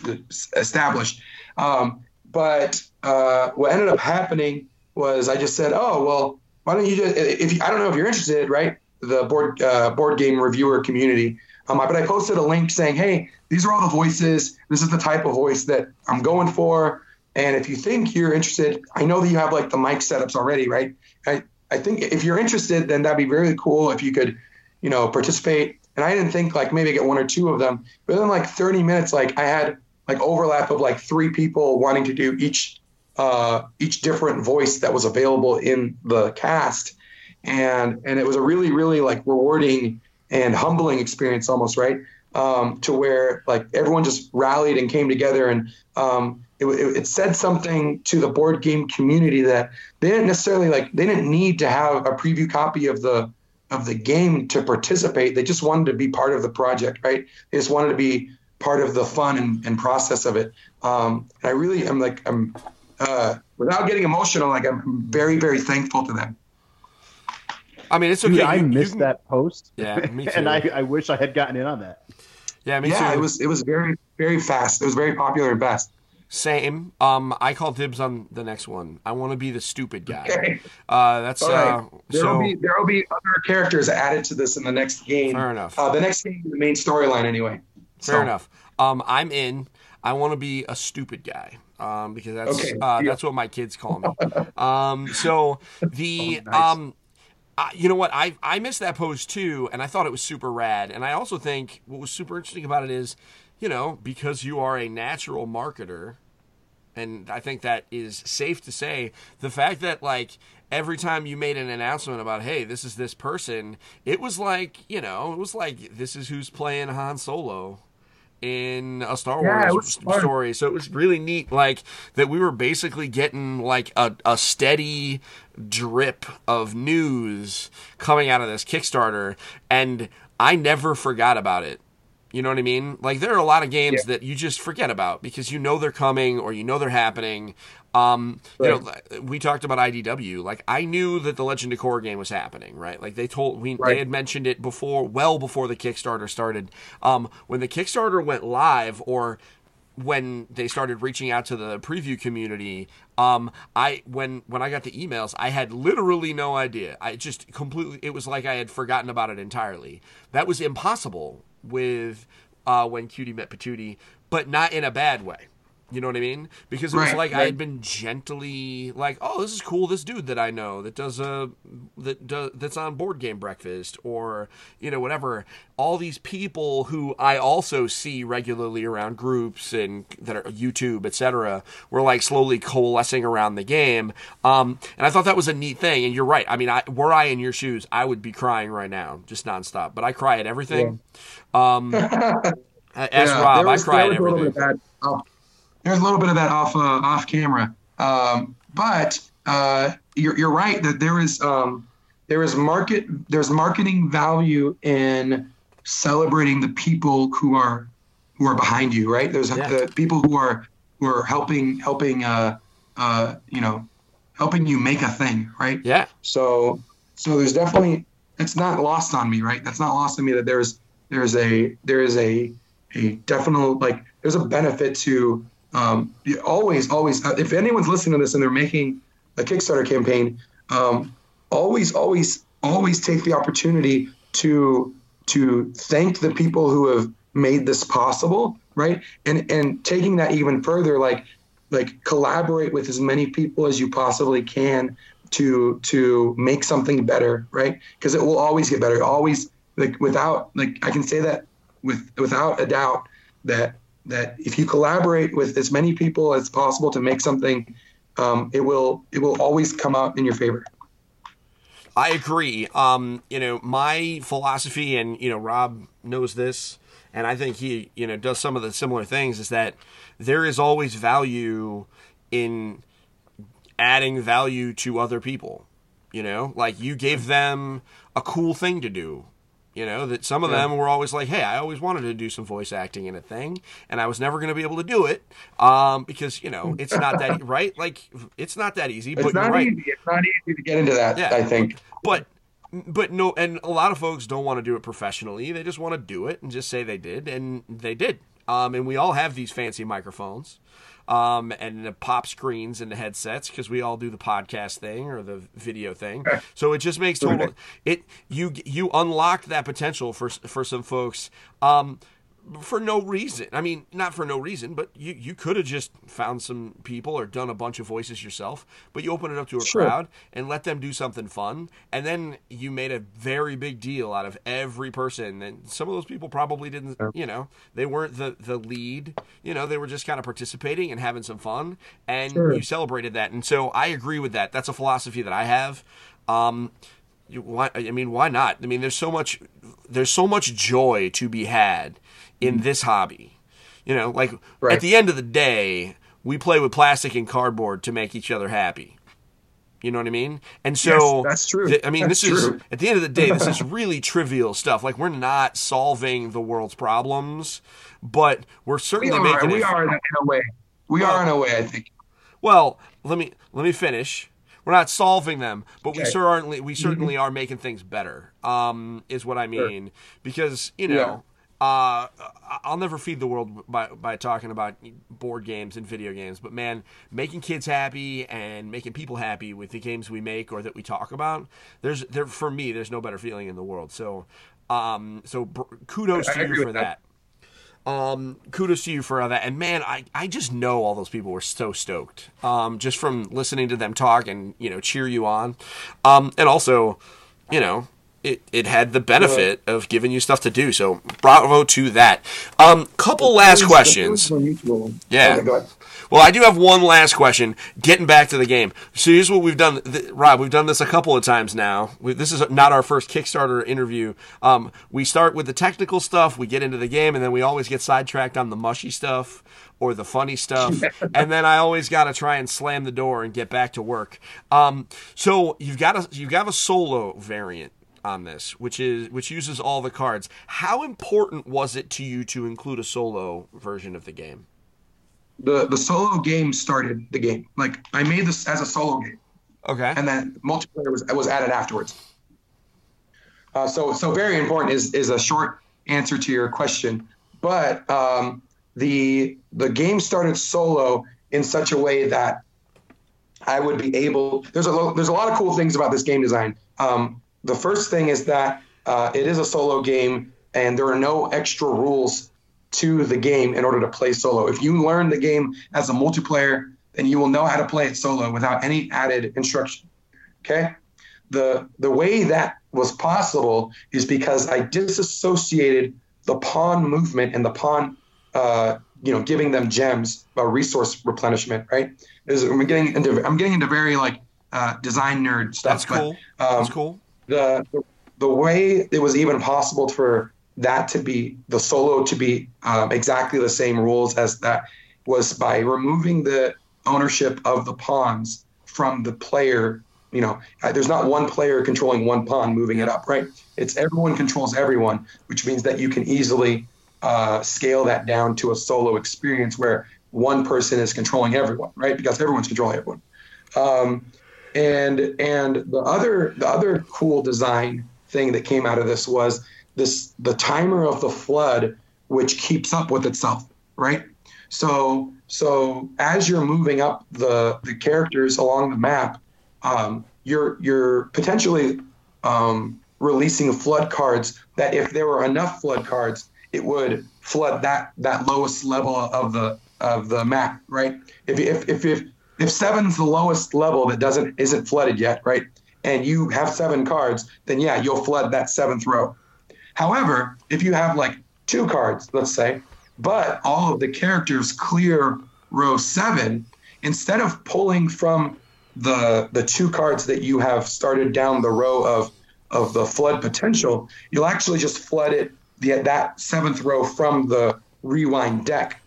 [SPEAKER 5] established. Um, but uh, what ended up happening was I just said, oh well, why don't you just if you, I don't know if you're interested, right? The board uh, board game reviewer community. Um, but I posted a link saying, hey, these are all the voices. This is the type of voice that I'm going for. And if you think you're interested, I know that you have like the mic setups already, right? I, I think if you're interested, then that'd be really cool if you could, you know, participate. And I didn't think like maybe get one or two of them. But then like 30 minutes, like I had like overlap of like three people wanting to do each uh, each different voice that was available in the cast, and and it was a really really like rewarding and humbling experience almost right? Um, to where like everyone just rallied and came together and um, it, it, it said something to the board game community that they didn't necessarily like they didn't need to have a preview copy of the of the game to participate. They just wanted to be part of the project right? They just wanted to be part of the fun and, and process of it. Um, and i really am like i'm uh, without getting emotional like i'm very very thankful to them
[SPEAKER 3] I mean, it's okay.
[SPEAKER 4] Dude, I
[SPEAKER 3] you- you
[SPEAKER 4] missed
[SPEAKER 3] can-
[SPEAKER 4] that post.
[SPEAKER 3] Yeah, me
[SPEAKER 4] and. I, I wish I had gotten in on that.
[SPEAKER 3] Yeah, me
[SPEAKER 5] yeah
[SPEAKER 3] too.
[SPEAKER 5] it was it was very very fast it was very popular and fast
[SPEAKER 3] Same. Um, I call dibs on the next one. I want to be the stupid guy.
[SPEAKER 5] Okay.
[SPEAKER 3] Uh, that's
[SPEAKER 5] All right.
[SPEAKER 3] uh,
[SPEAKER 5] There will
[SPEAKER 3] so.
[SPEAKER 5] be there will be other characters added to this in the next game.
[SPEAKER 3] Fair enough.
[SPEAKER 5] Uh, the next game is the main storyline anyway.
[SPEAKER 3] Fair
[SPEAKER 5] So,
[SPEAKER 3] enough. Um, I'm in. I want to be a stupid guy. Um, because that's
[SPEAKER 5] Okay,
[SPEAKER 3] uh,
[SPEAKER 5] deal.
[SPEAKER 3] that's what my kids call me. um, so the
[SPEAKER 4] Oh, nice.
[SPEAKER 3] um, You know what? I I missed that pose too, and I thought it was super rad. And I also think what was super interesting about it is, you know, because you are a natural marketer, and I think that is safe to say. The fact that like every time you made an announcement about, hey, this is this person, it was like, you know, it was like this is who's playing Han Solo in a Star
[SPEAKER 5] Yeah,
[SPEAKER 3] Wars story. So it was really neat, like that we were basically getting like a, a steady drip of news coming out of this Kickstarter, and I never forgot about it. You know what I mean? Like there are a lot of games that you just forget about because you know they're coming or you know they're happening. Um, you know, we talked about IDW. Like I knew that the Legend of Korra game was happening, right? Like they told we
[SPEAKER 5] Right.
[SPEAKER 3] they had mentioned it before, well before the Kickstarter started. Um, when the Kickstarter went live, or when they started reaching out to the preview community, um, I when when I got the emails, I had literally no idea. I just completely. It was like I had forgotten about it entirely. That was impossible with uh, when Cutie met Patootie, but not in a bad way. You know what I mean? Because it was
[SPEAKER 5] Right,
[SPEAKER 3] like I had been gently like, oh, this is cool. This dude that I know that does a that does that's on board game breakfast or you know whatever. All these people who I also see regularly around groups and that are YouTube, etc. Were like slowly coalescing around the game. Um, and I thought that was a neat thing. And you're right. I mean, I, were I in your shoes, I would be crying right now, just nonstop. But I cry at everything. Um, ask
[SPEAKER 5] Yeah,
[SPEAKER 3] Rob.
[SPEAKER 5] there
[SPEAKER 3] I cry
[SPEAKER 5] there
[SPEAKER 3] at
[SPEAKER 5] was a little bit
[SPEAKER 3] everything.
[SPEAKER 5] Of that off- There's a little bit of that off uh, off camera, um, but uh, you're you're right that there is um, there is market there's marketing value in celebrating the people who are who are behind you, right? There's
[SPEAKER 3] Yeah.
[SPEAKER 5] the people who are who are helping helping uh, uh, you know helping you make a thing, right?
[SPEAKER 3] Yeah.
[SPEAKER 5] So so there's definitely it's not lost on me, right? That's not lost on me that there's there's a there is a a definite like there's a benefit to um, always always uh, if anyone's listening to this and they're making a Kickstarter campaign, um, always always always take the opportunity to to thank the people who have made this possible, right? And and taking that even further, like like collaborate with as many people as you possibly can to to make something better, right? Because it will always get better. Always like without like I can say that with without a doubt that that if you collaborate with as many people as possible to make something, um, it will it will always come out in your favor.
[SPEAKER 3] I agree. Um, you know, my philosophy, and you know, Rob knows this, and I think he, you know, does some of the similar things. Is that there is always value in adding value to other people. You know, like you gave them a cool thing to do. You know, that some of them were always like, hey, I always wanted to do some voice acting in a thing, and I was never going to be able to do it um, because, you know, it's not that, right? Like, it's not that easy, but
[SPEAKER 5] It's
[SPEAKER 3] you're
[SPEAKER 5] not
[SPEAKER 3] right.
[SPEAKER 5] easy. It's not easy to get into that.
[SPEAKER 3] Yeah.
[SPEAKER 5] I think.
[SPEAKER 3] But but no, and a lot of folks don't want to do it professionally. They just want to do it and just say they did, and they did. Um, and we all have these fancy microphones, um, and the pop screens and the headsets because we all do the podcast thing or the video thing. So it just makes total it you you unlocked that potential for for some folks. Um, for no reason. I mean, not for no reason, but you, you could have just found some people or done a bunch of voices yourself, but you open it up to a
[SPEAKER 5] Sure.
[SPEAKER 3] crowd and let them do something fun. And then you made a very big deal out of every person. And some of those people probably didn't, you know, they weren't the, the lead, you know, they were just kind of participating and having some fun. And
[SPEAKER 5] Sure.
[SPEAKER 3] you celebrated that. And so I agree with that. That's a philosophy that I have. Um, you, why, I mean, why not? I mean, there's so much, there's so much joy to be had in this hobby. You know, like
[SPEAKER 5] Right.
[SPEAKER 3] at the end of the day, we play with plastic and cardboard to make each other happy. You know what I mean? And so
[SPEAKER 5] Yes, that's true.
[SPEAKER 3] th- I mean,
[SPEAKER 5] That's
[SPEAKER 3] this is
[SPEAKER 5] true.
[SPEAKER 3] at the end of the day, this is really trivial stuff. Like we're not solving the world's problems, but we're
[SPEAKER 5] We
[SPEAKER 3] certainly
[SPEAKER 5] are.
[SPEAKER 3] making
[SPEAKER 5] We
[SPEAKER 3] it.
[SPEAKER 5] are in a, way. We
[SPEAKER 3] Well-
[SPEAKER 5] are in a way. I think.
[SPEAKER 3] Well, let me let me finish. We're not solving them, but we
[SPEAKER 5] Okay.
[SPEAKER 3] certainly we certainly are making things better. Um, is what I mean because you know. Uh, I'll never feed the world by, by talking about board games and video games, but man, making kids happy and making people happy with the games we make or that we talk about, there's there for me, there's no better feeling in the world. So, um, so br- kudos to you for that
[SPEAKER 5] that.
[SPEAKER 3] um, kudos to you for that. And man, I, I just know all those people were so stoked. Um, just from listening to them talk and, you know, cheer you on. Um, and also, you know, it, it had the benefit of giving you stuff to do. So bravo to that. Um, couple last questions.
[SPEAKER 5] feelings were mutual.
[SPEAKER 3] Yeah.
[SPEAKER 5] Okay.
[SPEAKER 3] Well, I do have one last question. Getting back to the game. So here's what we've done, th- Rob. We've done this a couple of times now. We, this is not our first Kickstarter interview. Um, we start with the technical stuff. We get into the game, and then we always get sidetracked on the mushy stuff or the funny stuff. and then I always got to try and slam the door and get back to work. Um, so you've got a you've got a solo variant on this, which is which uses all the cards. How important was it to you to include a solo version of the game?
[SPEAKER 5] The the solo game started the game. Like I made this as a solo game.
[SPEAKER 3] Okay.
[SPEAKER 5] and then multiplayer was was added afterwards. Uh, so so very important is is a short answer to your question, but um, the the game started solo in such a way that I would be able. There's a lo- there's a lot of cool things about this game design. Um, the first thing is that uh, it is a solo game, and there are no extra rules to the game in order to play solo. If you learn the game as a multiplayer, then you will know how to play it solo without any added instruction. Okay. The the way that was possible is because I disassociated the pawn movement and the pawn, uh, you know, giving them gems, uh, resource replenishment. Right. Is I'm getting into I'm getting into very like uh, design nerd stuff.
[SPEAKER 3] That's cool.
[SPEAKER 5] But, um,
[SPEAKER 3] That's cool.
[SPEAKER 5] The the way it was even possible for that to be the solo to be um, exactly the same rules as that was by removing the ownership of the pawns from the player. You know, there's not one player controlling one pawn moving it up, right? It's everyone controls everyone, which means that you can easily uh, scale that down to a solo experience where one person is controlling everyone, right? Because everyone's controlling everyone. Um, and and the other the other cool design thing that came out of this was this the timer of the flood which keeps up with itself right? So so as you're moving up the the characters along the map um, you're you're potentially um, releasing flood cards that if there were enough flood cards it would flood that that lowest level of the of the map right? If if if if, if seven's the lowest level that doesn't isn't flooded yet right and you have seven cards, then yeah, you'll flood that seventh row. However, if you have like two cards, let's say, but all of the characters clear row seven, instead of pulling from the the two cards that you have started down the row of of the flood potential, you'll actually just flood it the that seventh row from the rewind deck.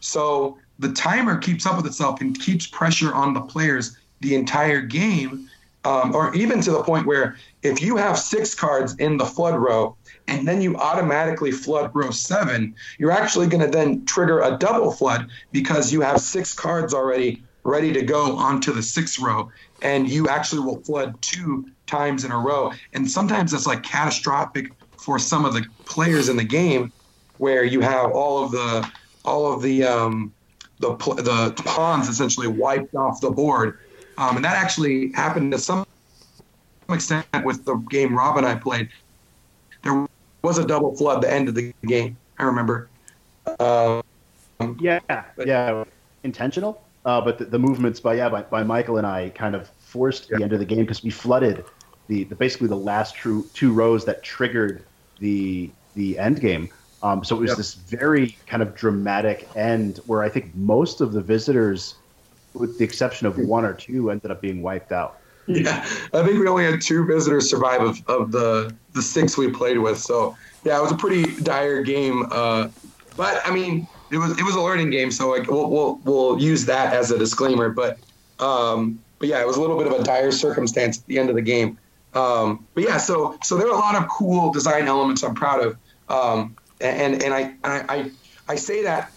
[SPEAKER 5] So the timer keeps up with itself and keeps pressure on the players the entire game um, or even to the point where if you have six cards in the flood row and then you automatically flood row seven, you're actually going to then trigger a double flood because you have six cards already ready to go onto the sixth row, and you actually will flood two times in a row. And sometimes it's like catastrophic for some of the players in the game, where you have all of the all of the um, the the pawns essentially wiped off the board um, and that actually happened to some extent with the game Rob and I played. There was a double flood at the end of the game. I remember. Um,
[SPEAKER 4] yeah, yeah, intentional. Uh, but the, the, movements by yeah by, by Michael and I kind of forced yeah. the end of the game because we flooded the, the basically the last true two rows that triggered the the end game. Um, so it was yep. this very kind of dramatic end where I think most of the visitors with the exception of one or two, ended up being wiped out.
[SPEAKER 5] Yeah, I think we only had two visitors survive of, of the the six we played with. So yeah, it was a pretty dire game. Uh, but I mean, it was it was a learning game, so like we'll we'll, we'll use that as a disclaimer. But um, but yeah, it was a little bit of a dire circumstance at the end of the game. Um, but yeah, so so there are a lot of cool design elements I'm proud of. Um, and and I, I I say that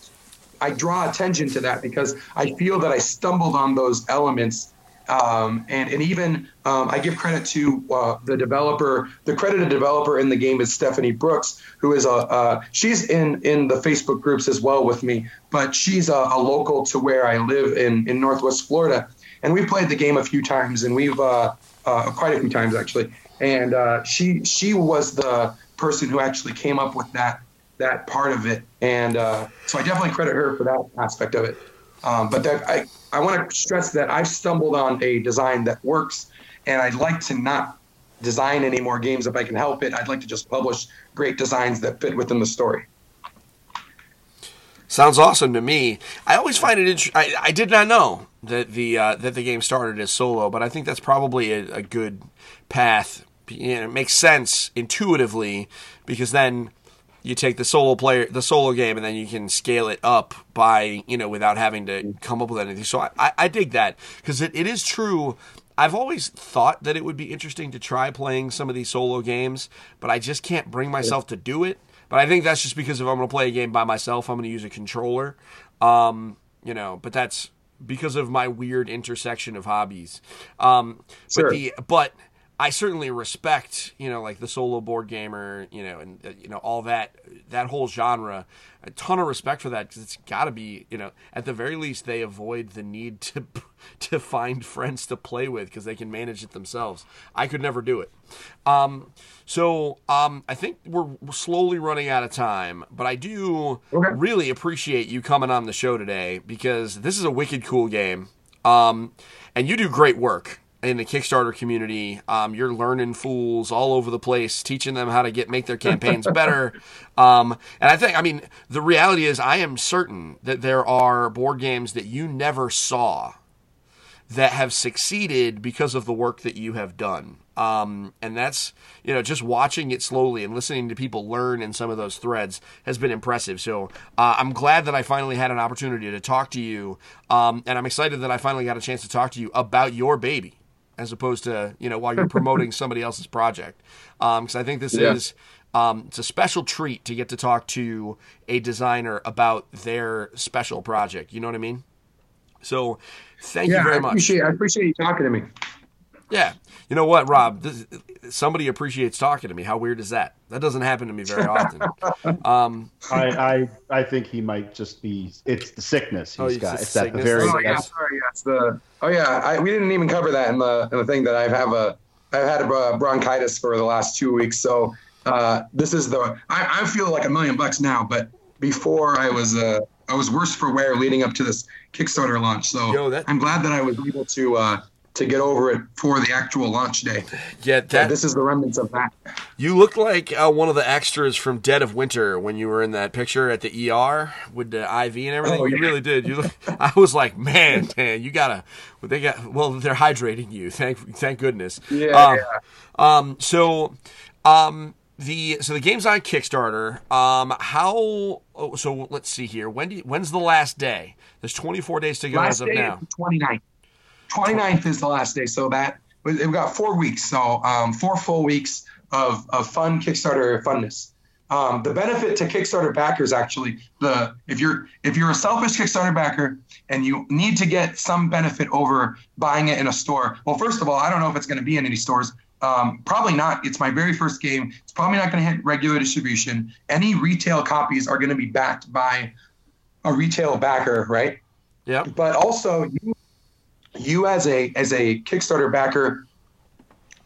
[SPEAKER 5] I draw attention to that because I feel that I stumbled on those elements. Um, and, and even um, I give credit to uh, the developer. The credited developer in the game is Stephanie Brooks, who is a uh, she's in in the Facebook groups as well with me, but she's a, a, local to where I live in in Northwest Florida, and we've played the game a few times, and we've uh, uh quite a few times actually. And uh, she she was the person who actually came up with that that part of it, and uh, so I definitely credit her for that aspect of it. Um, but that, I I want to stress that I've stumbled on a design that works, and I'd like to not design any more games if I can help it. I'd like to just publish great designs that fit within the story.
[SPEAKER 3] Sounds awesome to me. I always find it interesting. I, did not know that the uh, that the game started as solo, but I think that's probably a, a good path. You know, it makes sense intuitively because then you take the solo player, the solo game, and then you can scale it up by you know without having to come up with anything. So I, I, I dig that because it, it is true. I've always thought that it would be interesting to try playing some of these solo games, but I just can't bring myself to do it. But I think that's just because if I'm going to play a game by myself, I'm going to use a controller. Um, you know, but that's because of my weird intersection of hobbies. Um,
[SPEAKER 5] sure.
[SPEAKER 3] But the but I certainly respect, you know, like the solo board gamer, you know, and uh, you know all that that whole genre. A ton of respect for that because it's got to be, you know, at the very least they avoid the need to to find friends to play with because they can manage it themselves. I could never do it. Um, so um, I think we're slowly running out of time, but I do
[SPEAKER 5] Okay.
[SPEAKER 3] really appreciate you coming on the show today because this is a wicked cool game, um, and you do great work in the Kickstarter community. Um, you're learning fools all over the place, teaching them how to get make their campaigns better. Um, and I think, I mean, the reality is, I am certain that there are board games that you never saw that have succeeded because of the work that you have done. Um, and that's, you know, just watching it slowly and listening to people learn in some of those threads has been impressive. So uh, I'm glad that I finally had an opportunity to talk to you. Um, and I'm excited that I finally got a chance to talk to you about your baby as opposed to, you know, while you're promoting somebody else's project. Because I think this
[SPEAKER 5] Yeah.
[SPEAKER 3] is. Um, it's a special treat to get to talk to a designer about their special project. You know what I mean? So, thank
[SPEAKER 5] Yeah,
[SPEAKER 3] you very
[SPEAKER 5] I
[SPEAKER 3] much.
[SPEAKER 5] appreciate I appreciate you talking to me.
[SPEAKER 3] Yeah. You know what, Rob? This, somebody appreciates talking to me. How weird is that? That doesn't happen to me very often. Um,
[SPEAKER 4] I, I I think he might just be. It's the sickness he's
[SPEAKER 3] Oh, it's
[SPEAKER 4] got.
[SPEAKER 3] the
[SPEAKER 4] It's at the
[SPEAKER 3] sickness.
[SPEAKER 4] very.
[SPEAKER 5] Oh yeah,
[SPEAKER 4] that's-
[SPEAKER 5] sorry, yeah, it's the oh yeah. I, we didn't even cover that in the in the thing that I have a I've had a bronchitis for the last two weeks. So uh, this is the I, I feel like a million bucks now, but before I was uh, I was worse for wear leading up to this Kickstarter launch. So
[SPEAKER 3] Yo, that-
[SPEAKER 5] I'm glad that I was able to uh, to get over it for the actual launch day.
[SPEAKER 3] yeah,
[SPEAKER 5] So this is the remnants of that.
[SPEAKER 3] you look like uh, one of the extras from Dead of Winter when you were in that picture at the ER with the IV and everything.
[SPEAKER 5] Oh,
[SPEAKER 3] You really did. You, look, I was like, man, man, you gotta. They got well. They're hydrating you. Thank, thank goodness.
[SPEAKER 5] Yeah,
[SPEAKER 3] Um,
[SPEAKER 5] yeah.
[SPEAKER 3] Um, so, um, the so the game's on Kickstarter. Um, how? Oh, so let's see here. When do you, when's the last day? There's 24 days to go
[SPEAKER 5] last
[SPEAKER 3] as of now.
[SPEAKER 5] is the 29th. 29th is the last day. So that we've got four weeks. So um, four full weeks of, of fun Kickstarter funness. Um, the benefit to Kickstarter backers actually the if you're if you're a selfish Kickstarter backer and you need to get some benefit over buying it in a store. Well, first of all, I don't know if it's going to be in any stores. Um, probably not. It's my very first game. It's probably not going to hit regular distribution. Any retail copies are going to be backed by a retail backer, right?
[SPEAKER 3] Yep.
[SPEAKER 5] but also you, you as a as a Kickstarter backer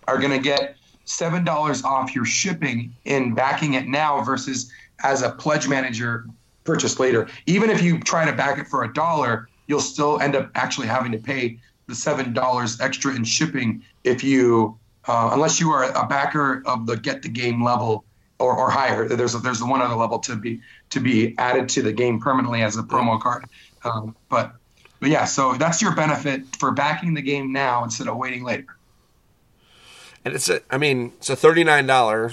[SPEAKER 5] are going to get seven dollars off your shipping in backing it now versus as a pledge manager purchase later. Even if you try to back it for a dollar, you'll still end up actually having to pay the seven dollars extra in shipping if you uh, unless you are a backer of the get the game level or, or higher. There's a, there's the one other level to be to be added to the game permanently as a promo card. Um, but but yeah, so that's your benefit for backing the game now instead of waiting later.
[SPEAKER 3] And it's a, I mean, it's a thirty nine dollar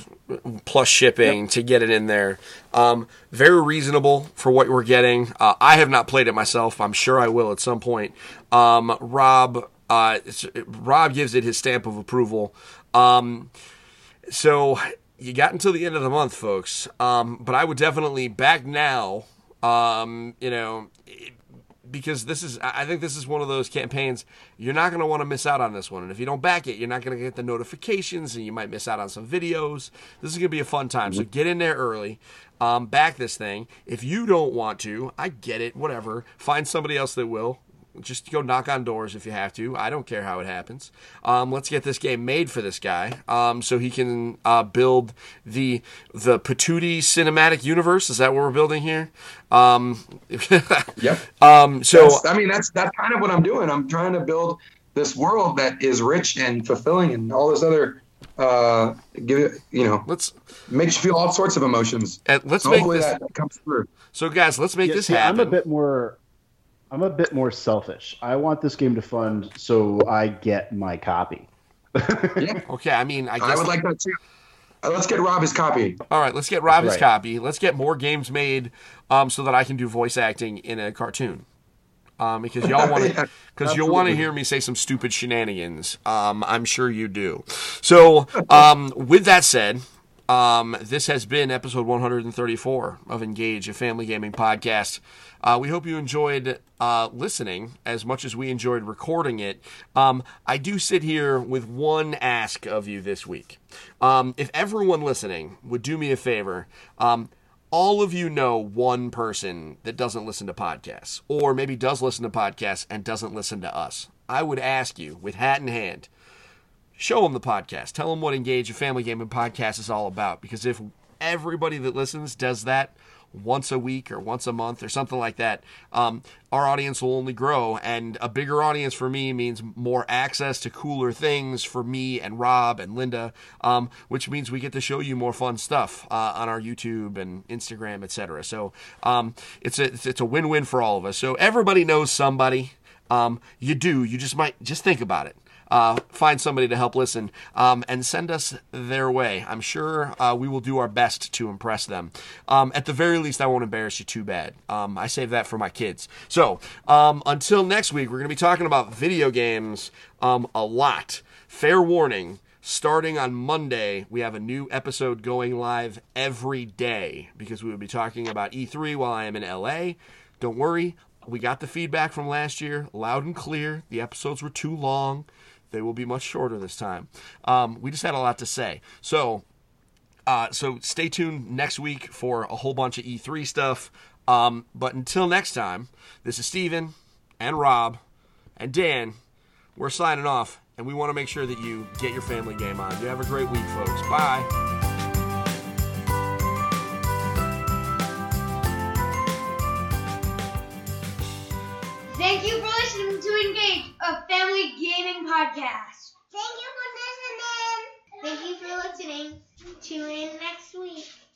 [SPEAKER 3] plus shipping to get it in there. Um, very reasonable for what we're getting. Uh, I have not played it myself. I'm sure I will at some point. Um, Rob, uh, Rob gives it his stamp of approval. Um, so you got until the end of the month, folks. Um, but I would definitely back now. Um, you know, because this is I think this is one of those campaigns you're not going to want to miss out on this one. And if you don't back it, you're not going to get the notifications and you might miss out on some videos. This is going to be a fun time. So get in there early. Um, back this thing. If you don't want to, I get it, whatever. Find somebody else that will. Just go knock on doors if you have to. I don't care how it happens. Um, let's get this game made for this guy, um, so he can uh, build the the Patootie cinematic universe. Is that what we're building here? Um,
[SPEAKER 5] Yep.
[SPEAKER 3] um, so
[SPEAKER 5] That's- I mean, that's that's kind of what I'm doing. I'm trying to build this world that is rich and fulfilling, and all this other, uh, give it, you know,
[SPEAKER 3] let's
[SPEAKER 5] makes you feel all sorts of emotions.
[SPEAKER 3] uh, let's
[SPEAKER 5] So
[SPEAKER 3] make this.
[SPEAKER 5] that comes through.
[SPEAKER 3] So guys, let's make
[SPEAKER 4] Yeah,
[SPEAKER 3] this
[SPEAKER 4] see,
[SPEAKER 3] happen.
[SPEAKER 4] I'm a bit more. I'm a bit more selfish. I want this game to fund so I get my copy.
[SPEAKER 5] Yeah,
[SPEAKER 3] okay, I mean, I guess.
[SPEAKER 5] I would like that too. Uh, let's get Rob his copy.
[SPEAKER 3] All right, let's get Rob his
[SPEAKER 4] Right.
[SPEAKER 3] copy. Let's get more games made, um, so that I can do voice acting in a cartoon. Um, because y'all want to, because you'll want to hear me say some stupid shenanigans. Um, I'm sure you do. So, um, with that said, Um, this has been episode 134 of Engage, a family gaming podcast. Uh, we hope you enjoyed uh, listening as much as we enjoyed recording it. Um, I do sit here with one ask of you this week. Um, if everyone listening would do me a favor, um, all of you know one person that doesn't listen to podcasts, or maybe does listen to podcasts and doesn't listen to us. I would ask you, with hat in hand, show them the podcast. Tell them what Engage a Family Gaming Podcast is all about. Because if everybody that listens does that once a week or once a month or something like that, um, our audience will only grow. And a bigger audience for me means more access to cooler things for me and Rob and Linda, um, which means we get to show you more fun stuff uh, on our YouTube and Instagram, etc. So um, it's a it's, a win win for all of us. So everybody knows somebody. Um, you do. You just might just think about it uh, find somebody to help listen um, and send us their way. I'm sure uh, we will do our best to impress them. Um, at the very least, I won't embarrass you too bad. Um, I save that for my kids. So um, until next week, we're going to be talking about video games um, a lot. Fair warning. Starting on Monday, we have a new episode going live every day because we will be talking about E3 while I am in LA. Don't worry, we got the feedback from last year loud and clear. The episodes were too long. They will be much shorter this time. Um, we just had a lot to say. So, uh, so stay tuned next week for a whole bunch of E3 stuff. Um, but until next time, this is Steven and Rob and Dan. We're signing off, and we want to make sure that you get your family game on. You have a great week, folks. Bye.
[SPEAKER 2] Engage, a family gaming podcast.
[SPEAKER 6] Thank you for listening.
[SPEAKER 2] Thank you for listening. Tune in next week.